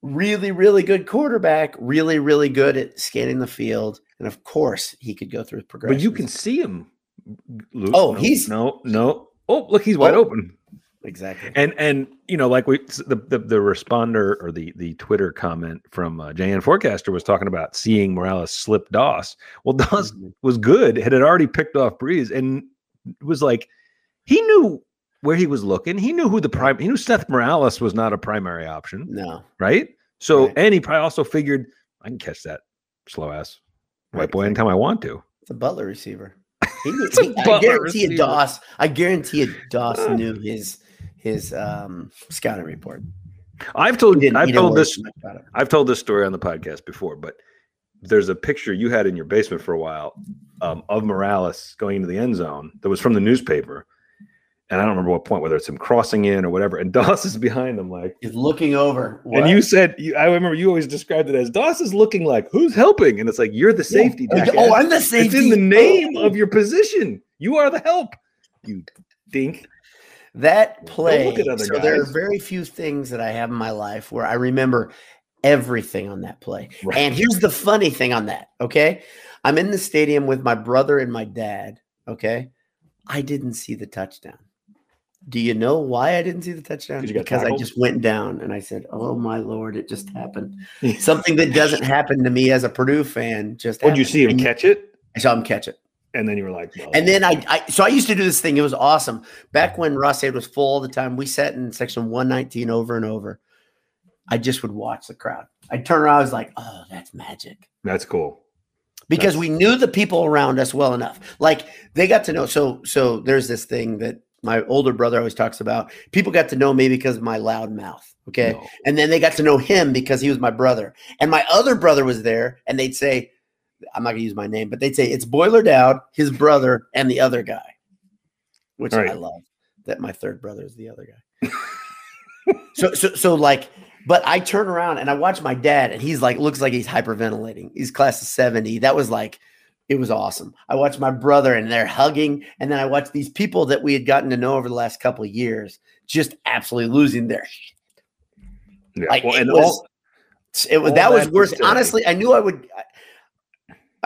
really, really good quarterback, really, really good at scanning the field, and of course he could go through progression. But you can see him. Luke. Oh, No, he's- no, no. Oh, look, he's wide Oh. open. Exactly. And and you know, like we the the, the responder or the the Twitter comment from uh, JN Forecaster was talking about seeing Morales slip Doss. Well, Doss Mhm. was good. Had had already picked off Brees and was like he knew where he was looking. He knew who the prime. He knew Seth Morales was not a primary option, No, right? So Right. and he probably also figured I can catch that slow ass white Right, boy anytime I want to. it's a Butler receiver. He, he- I guarantee you, receiver. Doss. I guarantee you, Doss knew his his um, scouting report. I've told He I've told this too much about it. I've told this story on the podcast before, but there's a picture you had in your basement for a while um, of Morales going into the end zone that was from the newspaper. And I don't remember what point, whether it's him crossing in or whatever. And Doss is behind him, like, He's looking over. and you said, you, I remember you always described it as Doss is looking like, who's helping? And it's like, you're the safety. Oh. Oh, I'm the safety. it's safety. in the name Oh. of your position. You are the help, you dink. That play. look at other so there are very few things that I have in my life where I remember everything on that play. Right. And here's the funny thing on that. Okay. I'm in the stadium with my brother and my dad. Okay. I didn't see the touchdown. Do you know why I didn't see the touchdown? 'Cause you got Because I just went down and I said, Oh my Lord, it just happened. Something that doesn't happen to me as a Purdue fan just oh, Would you see him catch it? I saw him catch it. And then you were like, well, And then I, I, so I used to do this thing. It was awesome. Back when Ross-Ade was full all the time, we sat in section 119 over and over. I just would watch the crowd. I'd turn around, I was like, oh, that's magic. that's cool. Because That's- we knew the people around us well enough. Like they got to know. So, so there's this thing that my older brother always talks about. People got to know me because of my loud mouth. Okay. No. And then they got to know him because he was my brother. And my other brother was there, and they'd say, I'm not gonna use my name, but they'd say it's Boiler Dowd, his brother, and the other guy. Which I love that my third brother is the other guy. so so so like, but I turn around and I watch my dad, and he's like looks like he's hyperventilating. He's class of 70. That was like it was awesome. I watched my brother and they're hugging, and then I watched these people that we had gotten to know over the last couple of years just absolutely losing their Yeah. like, well, it and was- all, it was that was worth. Honestly, I knew I would.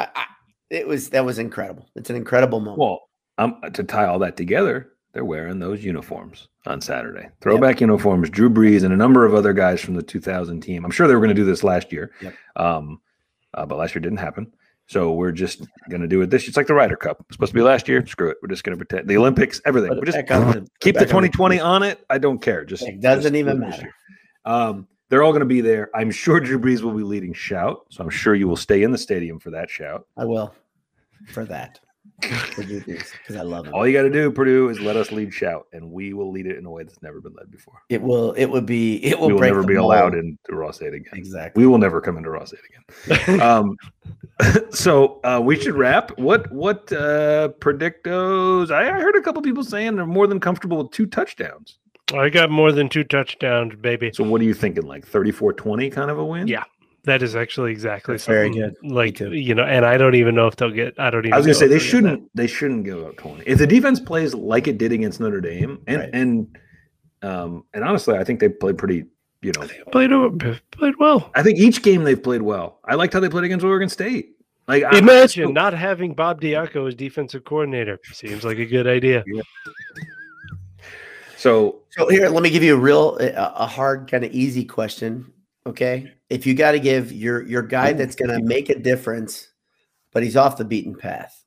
I, I, it was that was incredible. It's an incredible moment. well, um, to tie all that together, they're wearing those uniforms on Saturday. Throwback uniforms, Drew Brees and a number of other guys from the 2000 team. I'm sure they were going to do this last year, Yep. um, uh, but last year didn't happen. So we're just going to do it this. It's like the Ryder Cup. It's supposed to be last year. Screw it. We're just going to pretend the Olympics, everything. We're just keep the back on the- 2020 on it. I don't care. Just It doesn't just even do it this matter. Um, they're all going to be there. I'm sure Drew Brees will be leading shout. So I'm sure you will stay in the stadium for that shout. I will for that because I love it. All you got to do, Purdue, is let us lead shout, and we will lead it in a way that's never been led before. It will. It would be. It will. we will break never the be mold. allowed into Ross-Ade again. Exactly. We will never come into Ross-Ade again. um, so uh, we should wrap. What what uh, predictos? I, I heard a couple people saying they're more than comfortable with two touchdowns. I got more than two touchdowns, baby. So what are you thinking? Like 34-20 kind of a win? Yeah. That is actually exactly That's very something good. Like you know, and I don't even know if they'll get. I don't even. I was gonna know say they shouldn't. They shouldn't give up twenty. If the defense plays like it did against Notre Dame, and Right. and um and honestly, I think they played pretty. You know, that. Played played well. I think each game they've played well. I liked how they played against Oregon State. Like I- I Imagine not having Bob Diaco as defensive coordinator. Seems like a good idea. So So here, let me give you a real, a, hard, kind of easy question. Okay, if you got to give your your guy that's going to make a difference, but he's off the beaten path.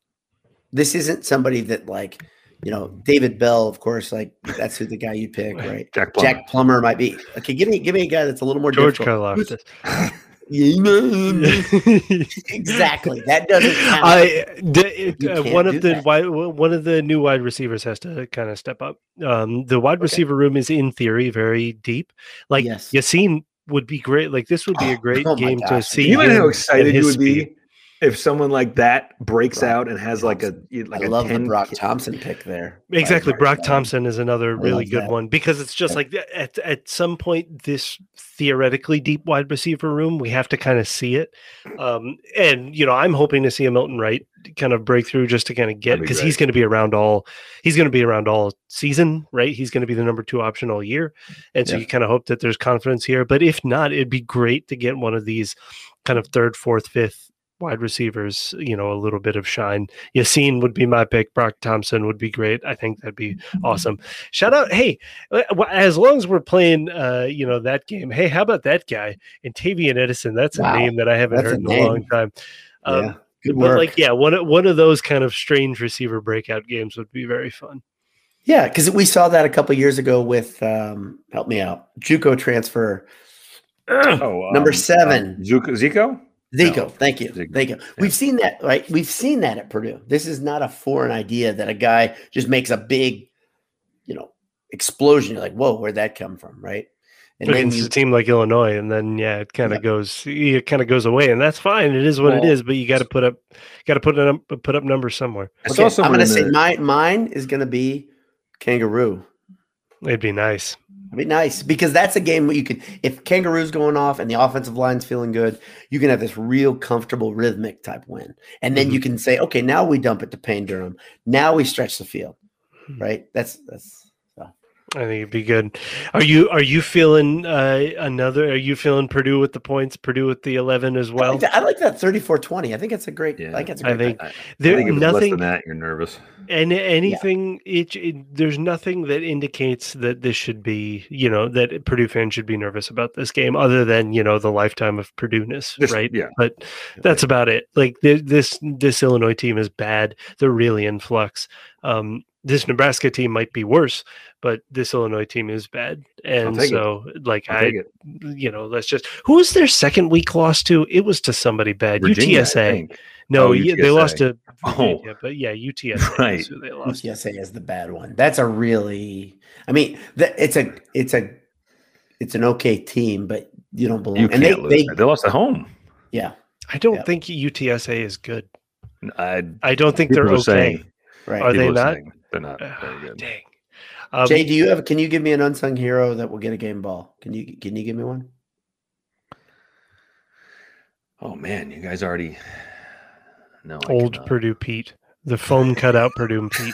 This isn't somebody that like, you know, David Bell, of course. Like that's who the guy you pick, right? Jack Plummer. Jack Plummer might be. Okay, give me give me a guy that's a little more George difficult. Karlaftis. exactly. That doesn't count. I d- it, uh, one of the that. wide, one of the new wide receivers has to kind of step up. Um, the wide receiver room is in theory very deep. Like Yes. Yaseen would be great. Like this would be a Oh, great oh my game to see. you know how excited you his would be speed. If someone like that breaks Brock out and has like a like I a love the 10 Broc Thompson pick there. Exactly. Brock Stein. Thompson is another really good that. one because it's just Yeah. like at, at some point, this theoretically deep wide receiver room, we have to kind of see it. Um, and, you know, I'm hoping to see a Milton Wright kind of breakthrough just to kind of get That'd be because he's going to be around all he's going to be around all season, right? He's going to be the number two option all year. And so Yeah. you kind of hope that there's confidence here. But if not, it'd be great to get one of these kind of third, fourth, fifth wide receivers, you know, a little bit of shine. Yaseen would be my pick. Broc Thompson would be great. I think that'd be awesome. Shout out, hey, uh, as long as we're playing, uh, you know, that game. Hey, how about that guy, and Tavian Edison? That's a Wow. name that I haven't That's heard a in a long time. Um, yeah. Good But work. like, yeah, one of- one of those kind of strange receiver breakout games would be very fun. Yeah, because we saw that a couple years ago with um, help me out, JUCO transfer oh Number um, seven. um, Zuko, Zico Zico. No, Thank you, Zico. thank you. We've seen that, right? We've seen that at Purdue. This is not a foreign idea that a guy just makes a big, you know, explosion. You're like, whoa, where'd that come from, right? And then Against you, a team like Illinois, and then yeah, it kind of goes, it kind of goes away, and that's fine. It is what it Well- is, but you got to put up, got to put it up, put up numbers somewhere. I okay, saw I'm going to say the- my, mine is going to be King Doerue. It'd be nice. It'd be nice because that's a game where you can, if King Doerue's going off and the offensive line's feeling good, you can have this real comfortable rhythmic type win. And then you mm-hmm. can say, okay, now we dump it to Payne Durham. Now we stretch the field, hmm. right? That's, that's, I think it'd be good. Are you are you feeling uh, another? Are you feeling Purdue with the points? Purdue with the eleven as I well. like that, I like that 34-20. I think it's a great. Yeah. I think it's a I great. think bet. I, I There think if it's less nothing than that, you're nervous. and anything. It, it there's nothing that indicates that this should be you know that Purdue fans should be nervous about this game, other than you know the lifetime of Purdue-ness, right? Yeah. But that's about it. Like this this Illinois team is bad. They're really in flux. Um, this Nebraska team might be worse, but this Illinois team is bad. And take it. so, like I'll I, you know, let's just. Who was their second week loss to? It was to somebody bad. Virginia, UTSA. No, Oh, yeah, they lost UTSA. to. Oh. But yeah, UTSA. Right. Is who they lost. UTSA is the bad one. That's a really. I mean, the, it's a it's a it's an okay team, but you don't belong. You and can't they, lose. they. They lost at home. yeah I don't Yeah. think UTSA is good. I, I don't think they're okay. saying- right. Are they people are not? saying They're not very good. Dang. Um, Jay, do you have? Can you give me an unsung hero that will get a game ball? Can you can you give me one? Oh man, you guys already. No, old cannot. Purdue Pete, the foam cut out Purdue Pete.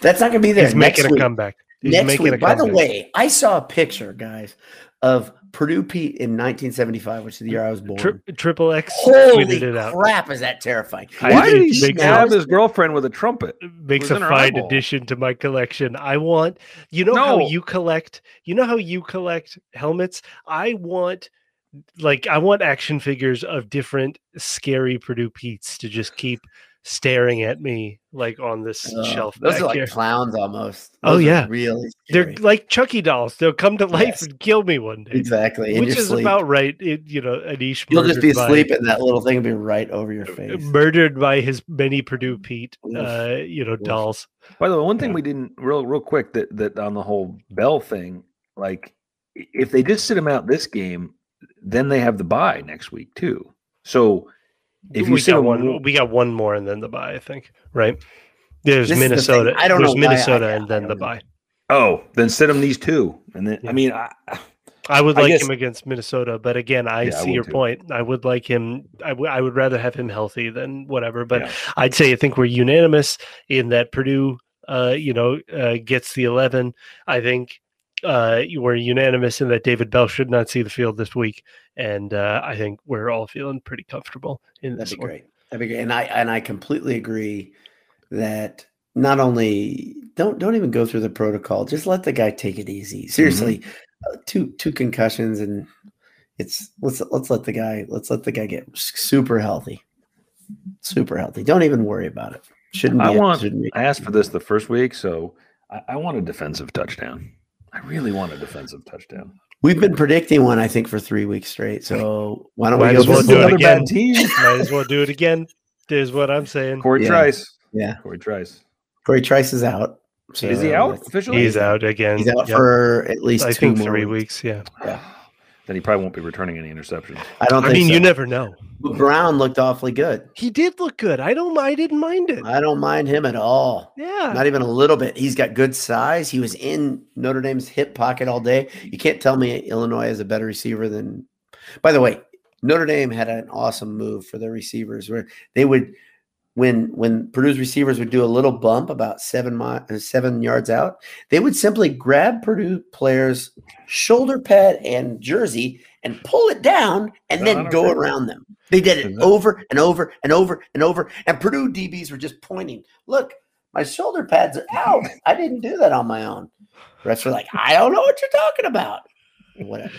That's not going to be there He's next making a comeback. He's next making week. a By the way, I saw a picture, guys, of Purdue Pete in 1975, which is the year I was born. Tri- Triple X Holy tweeted it out. crap! Is that terrifying? Why did he think makes stab sense. his girlfriend with a trumpet? makes a fine addition to my collection. I want you know how you collect you know how you collect helmets? I want like I want action figures of different scary Purdue Pete's to just keep staring at me like on this Uh, shelf Those back are like here. clowns almost. Oh, Those are yeah. really. They're like Chucky dolls. They'll come to life Yes. and kill me one day. exactly. In Which is sleep. about right. It, you know, Anish You'll just be murdered by- asleep, and that little thing will be right over your face. murdered by his many Purdue Pete, Oof. uh, you know, Oof. dolls. By the way, one thing Yeah. we didn't real real quick that that on the whole Bell thing, like if they just sit him out this game, then they have the bye next week too. So if you we sit got him one, we got one more and then the bye. I think right. There's This is the. Minnesota. I don't There's know why I- Minnesota I and then the don't know. bye. oh, then sit him these two, and then Yeah. I mean, I, I would I like guess- him against Minnesota, but again, I Yeah, see would your too. point. I would like him. I, w- I would rather have him healthy than whatever. But Yeah. I'd say I think we're unanimous in that Purdue, uh, you know, uh, gets the eleven. I think uh, we're unanimous in that David Bell should not see the field this week, and uh, I think we're all feeling pretty comfortable in this That'd be one. great. That'd be great. And I and I completely agree that not only don't don't even go through the protocol, just let the guy take it easy. Seriously, Mm-hmm. uh, two two concussions and it's let's let's let the guy let's let the guy get super healthy, super healthy. Don't even worry about it. Shouldn't be. I a- want. shouldn't be- I asked for this the first week, so I, I want a defensive touchdown. I really want a defensive touchdown. We've been predicting one, I think, for three weeks straight. So why don't Might we as go? well for do it again. bad team. Might as well do it again. Is what I'm saying. Corey Yeah. Trice. Yeah, Cory Trice. Cory Trice is out. So Is he out officially? He's out again. He's out Yep. for at least I two think more three weeks. weeks. Yeah. Then he probably won't be returning any interceptions. I don't. I think mean, so. you never know. But Brown looked awfully good. He did look good. I don't. I didn't mind it. I don't mind him at all. Yeah. Not even a little bit. He's got good size. He was in Notre Dame's hip pocket all day. You can't tell me Illinois is a better receiver than. By the way, Notre Dame had an awesome move for their receivers where they would, when when Purdue's receivers would do a little bump about seven mi- uh, seven yards out, they would simply grab Purdue players' shoulder pad and jersey and pull it down and No, then go around them. They did it over and over and over and over. And Purdue DBs were just pointing, look, my shoulder pads are out. I didn't do that on my own. The Refs were like, I don't know what you're talking about. Whatever.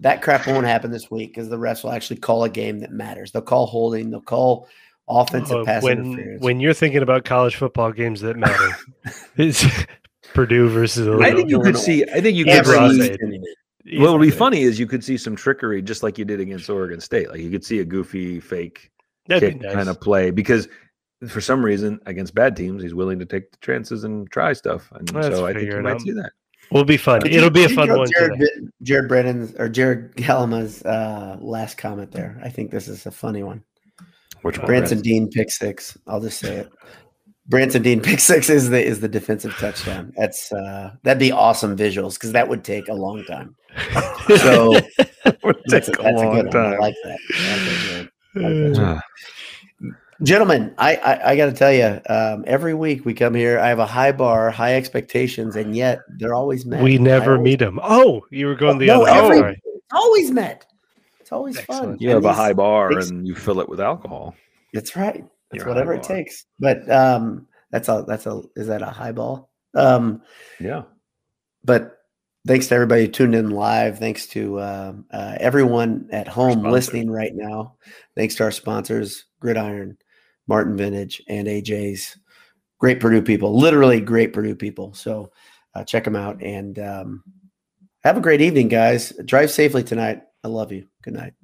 That crap won't happen this week because the refs will actually call a game that matters. They'll call holding, they'll call offensive Uh, pass when interference. when you're thinking about college football games that matter, it's Purdue versus I think you could see. I think you could see. Aid. What would be funny is you could see some trickery, just like you did against Oregon State. Like you could see a goofy fake That'd kick nice. kind of play because for some reason against bad teams he's willing to take the chances and try stuff, And Let's so I think you might out. see that. We'll be fun. Did It'll you- be a did you fun know one. Jared, today. Jared Brennan's or Jared Gallima's uh, last comment there. I think this is a funny one. Which one? Branson Deen pick six. I'll just say it. Branson Deen pick six is the is the defensive touchdown. That's uh that'd be awesome visuals because that would take a long time. So that's, a, a long. I time. like that. I like that, I like that, Gentlemen, I I, I got to tell you, um, every week we come here. I have a high bar, high expectations, and yet they're always met. We never always- meet them. Oh, you were going the No, other way. Always met. It's always fun. You And have a high bar these- and you fill it with alcohol. That's right. That's You're whatever it takes. But um, that's a that's a is that a high ball? Um, Yeah. but thanks to everybody who tuned in live. Thanks to uh, uh, everyone at home listening right now. Thanks to our sponsors, Gridiron, Martin Vintage, and AJ's. Great Purdue people, literally great Purdue people. So uh, check them out and um, have a great evening, guys. Drive safely tonight. I love you. Good night.